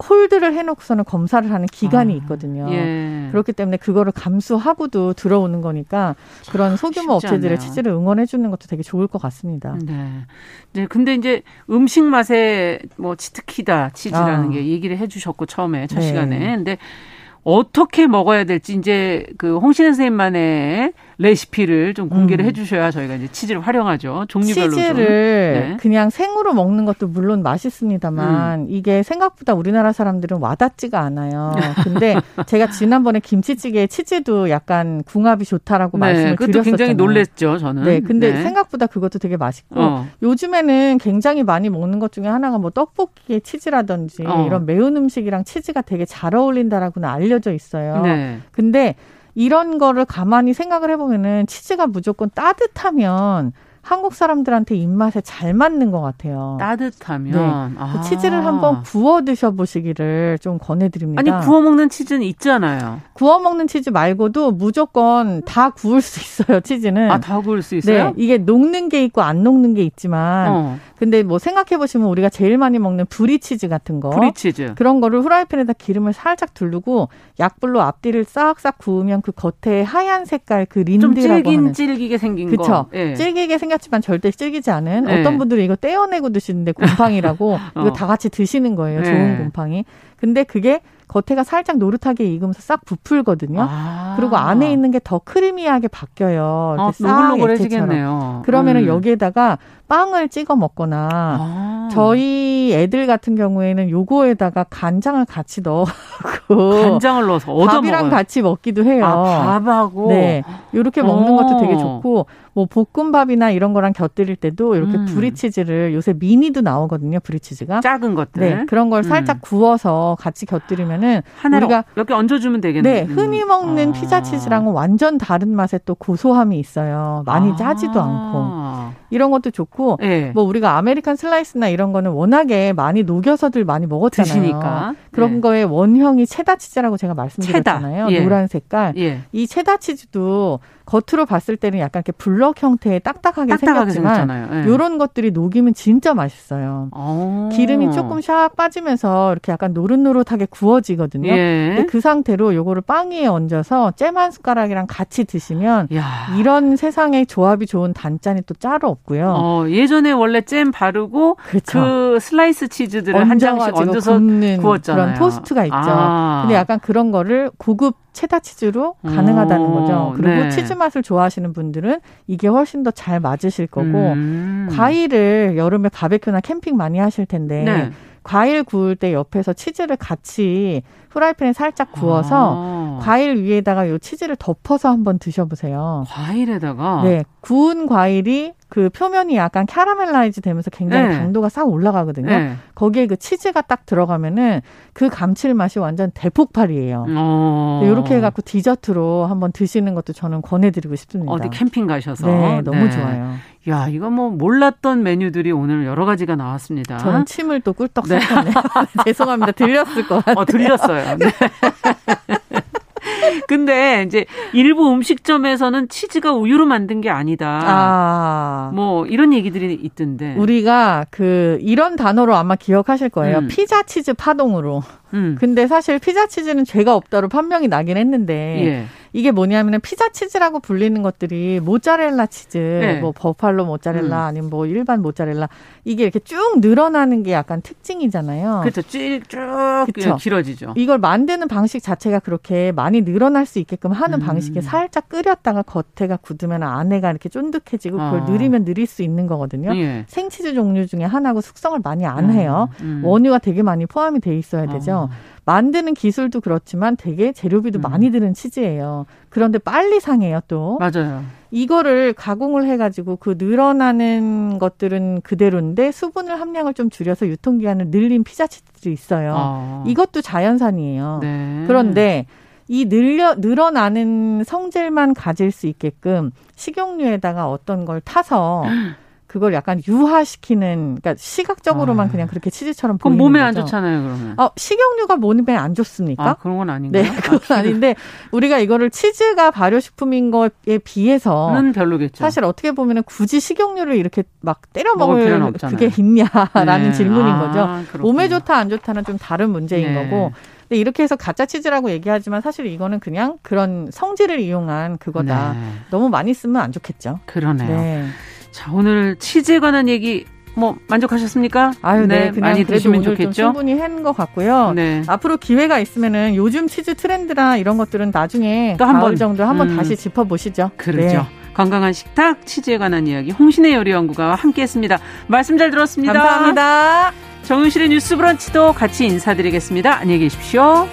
홀드를 해놓고서는 검사를 하는 기간이 아, 있거든요. 예. 그렇기 때문에 그거를 감수하고도 들어오는 거니까 그런 소규모 업체들의 치즈를 응원해 주는 것도 되게 좋을 것 같습니다. 네. 네. 근데 이제 음식 맛에 뭐 치트키다 치즈라는 아. 게 얘기를 해주셨고 처음에 첫 네. 시간에 근데 어떻게 먹어야 될지 이제 그 홍신 선생님만의 레시피를 좀 공개를 음. 해주셔야 저희가 이제 치즈를 활용하죠. 종류별로 치즈를 네. 그냥 생으로 먹는 것도 물론 맛있습니다만 음. 이게 생각보다 우리나라 사람들은 와닿지가 않아요. 근데 제가 지난번에 김치찌개에 치즈도 약간 궁합이 좋다라고 네, 말씀을 드렸었잖아요. 굉장히 놀랬죠, 저는. 네, 근데 네. 생각보다 그것도 되게 맛있고 어. 요즘에는 굉장히 많이 먹는 것 중에 하나가 뭐 떡볶이에 치즈라든지 어. 이런 매운 음식이랑 치즈가 되게 잘 어울린다라고는 알려져 있어요. 네. 근데 이런 거를 가만히 생각을 해보면은 치즈가 무조건 따뜻하면 한국 사람들한테 입맛에 잘 맞는 것 같아요. 따뜻하면 네. 아. 그 치즈를 한번 구워 드셔보시기를 좀 권해드립니다. 아니 구워 먹는 치즈는 있잖아요. 구워 먹는 치즈 말고도 무조건 다 구울 수 있어요. 치즈는 아 다 구울 수 있어요? 네, 이게 녹는 게 있고 안 녹는 게 있지만 어. 근데 뭐 생각해 보시면 우리가 제일 많이 먹는 브리 치즈 같은 거 브리 치즈 그런 거를 후라이팬에다 기름을 살짝 두르고 약불로 앞뒤를 싹싹 구우면 그 겉에 하얀 색깔 그 rind라고 좀 질긴 질기게 생긴 그쵸? 거. 예. 질기게 생겼지만 절대 질기지 않은 예. 어떤 분들은 이거 떼어내고 드시는데 곰팡이라고 어. 이거 다 같이 드시는 거예요. 예. 좋은 곰팡이. 근데 그게 겉에가 살짝 노릇하게 익으면서 싹 부풀거든요. 아. 그리고 안에 있는 게 더 크리미하게 바뀌어요. 아, 노글노글해지겠네요. 그러면은 음. 여기에다가 빵을 찍어 먹거나 아. 저희 애들 같은 경우에는 요거에다가 간장을 같이 넣어고 간장을 넣어서 밥이랑 먹어요. 같이 먹기도 해요. 아, 밥하고 네 이렇게 먹는 것도 되게 좋고 뭐 볶음밥이나 이런 거랑 곁들일 때도 이렇게 음. 브리치즈를 요새 미니도 나오거든요. 브리치즈가 작은 것들 네 그런 걸 살짝 음. 구워서 같이 곁들이면은 우리가 몇 개 얹어주면 되겠네요. 네 흔히 먹는 아. 피자 치즈랑은 완전 다른 맛의 또 고소함이 있어요. 많이 아. 짜지도 않고 이런 것도 좋고 네. 뭐 우리가 American 슬라이스나 이런 거는 워낙에 많이 녹여서들 많이 먹었잖아요. 드시니까. 그런 네. 거에 원형이 체다 치즈라고 제가 말씀드렸잖아요. 체다. 예. 노란 색깔. 예. 이 체다 치즈도 겉으로 봤을 때는 약간 이렇게 블럭 형태의 딱딱하게, 딱딱하게 생겼지만 예. 이런 것들이 녹이면 진짜 맛있어요. 오. 어. 기름이 조금 샥 빠지면서 이렇게 약간 노릇노릇하게 구워지거든요. 예. 근데 그 상태로 요거를 빵 위에 얹어서 잼 한 숟가락이랑 같이 드시면 야. 이런 세상에 조합이 좋은 단짠이 또 따로 없고요. 어, 예전에 원래 잼 바르고 그렇죠. 그 슬라이스 치즈들을 한 장씩 얹어서 구웠잖아요. 그런 토스트가 있죠. 아. 근데 약간 그런 거를 고급 체다 치즈로 가능하다는 거죠. 그리고 네. 치즈 맛을 좋아하시는 분들은 이게 훨씬 더 잘 맞으실 거고 음. 과일을 여름에 바베큐나 캠핑 많이 하실 텐데 네. 과일 구울 때 옆에서 치즈를 같이 프라이팬에 살짝 구워서 아. 과일 위에다가 요 치즈를 덮어서 한번 드셔보세요. 과일에다가? 네. 구운 과일이 그 표면이 약간 caramelize 되면서 굉장히 네. 당도가 싹 올라가거든요. 네. 거기에 그 치즈가 딱 들어가면은 그 감칠맛이 완전 대폭발이에요. 어. 이렇게 해갖고 디저트로 한번 드시는 것도 저는 권해드리고 싶습니다. 어디 캠핑 가셔서. 네, 너무 네. 좋아요. 야, 이거 뭐 몰랐던 메뉴들이 오늘 여러 가지가 나왔습니다. 저는 침을 또 꿀떡 쏟았네요. 죄송합니다. 들렸을 것 같아요. 어, 들렸어요. 네. 근데 이제 일부 음식점에서는 치즈가 우유로 만든 게 아니다. 아. 뭐 이런 얘기들이 있던데. 우리가 그 이런 단어로 아마 기억하실 거예요. 음. 피자 치즈 파동으로. 음. 근데 사실 피자 치즈는 죄가 없다로 판명이 나긴 했는데 예. 이게 뭐냐면은 피자 치즈라고 불리는 것들이 모짜렐라 치즈, 네. 뭐 버팔로 모짜렐라 음. 아니면 뭐 일반 모짜렐라 이게 이렇게 쭉 늘어나는 게 약간 특징이잖아요. 그렇죠. 쭉 길어지죠. 이걸 만드는 방식 자체가 그렇게 많이 늘어날 수 있게끔 하는 음. 방식에 살짝 끓였다가 겉에가 굳으면 안에가 이렇게 쫀득해지고 그걸 아. 느리면 느릴 수 있는 거거든요. 예. 생치즈 종류 중에 하나고 숙성을 많이 안 해요. 음. 음. 원유가 되게 많이 포함이 돼 있어야 되죠. 아. 만드는 기술도 그렇지만 되게 재료비도 음. 많이 드는 치즈예요. 그런데 빨리 상해요, 또. 맞아요. 이거를 가공을 해가지고 그 늘어나는 것들은 그대로인데 수분을 함량을 좀 줄여서 유통기한을 늘린 피자 치즈도 있어요. 아. 이것도 자연산이에요. 네. 그런데 이 늘려 늘어나는 성질만 가질 수 있게끔 식용유에다가 어떤 걸 타서 그걸 약간 유화시키는 그러니까 시각적으로만 아. 그냥 그렇게 치즈처럼 보이는 몸에 거죠. 안 좋잖아요, 그러면. 어, 식용유가 몸에 안 좋습니까? 아, 그런 건 아닌가요? 네, 그건 아, 닌데 우리가 이거를 치즈가 발효식품인 것에 비해서는 별로겠죠. 사실 어떻게 보면은 굳이 식용유를 이렇게 막 때려 먹을 그게 있냐라는 네. 질문인 아, 거죠. 그렇군요. 몸에 좋다 안 좋다는 좀 다른 문제인 네. 거고. 근데 이렇게 해서 가짜 치즈라고 얘기하지만 사실 이거는 그냥 그런 성질을 이용한 그거다. 네. 너무 많이 쓰면 안 좋겠죠. 그러네요. 네. 자, 오늘 치즈에 관한 얘기 뭐 만족하셨습니까? 아유, 네, 네 많이 드시면 좋겠죠. 충분히 한 것 같고요. 네. 앞으로 기회가 있으면은 요즘 치즈 트렌드나 이런 것들은 나중에 또 한 번 정도 한번 음. 다시 짚어보시죠. 그렇죠. 네. 건강한 식탁 치즈에 관한 이야기 홍신의 요리 연구가와 함께했습니다. 말씀 잘 들었습니다. 감사합니다. 정윤실의 뉴스 브런치도 같이 인사드리겠습니다. 안녕히 계십시오.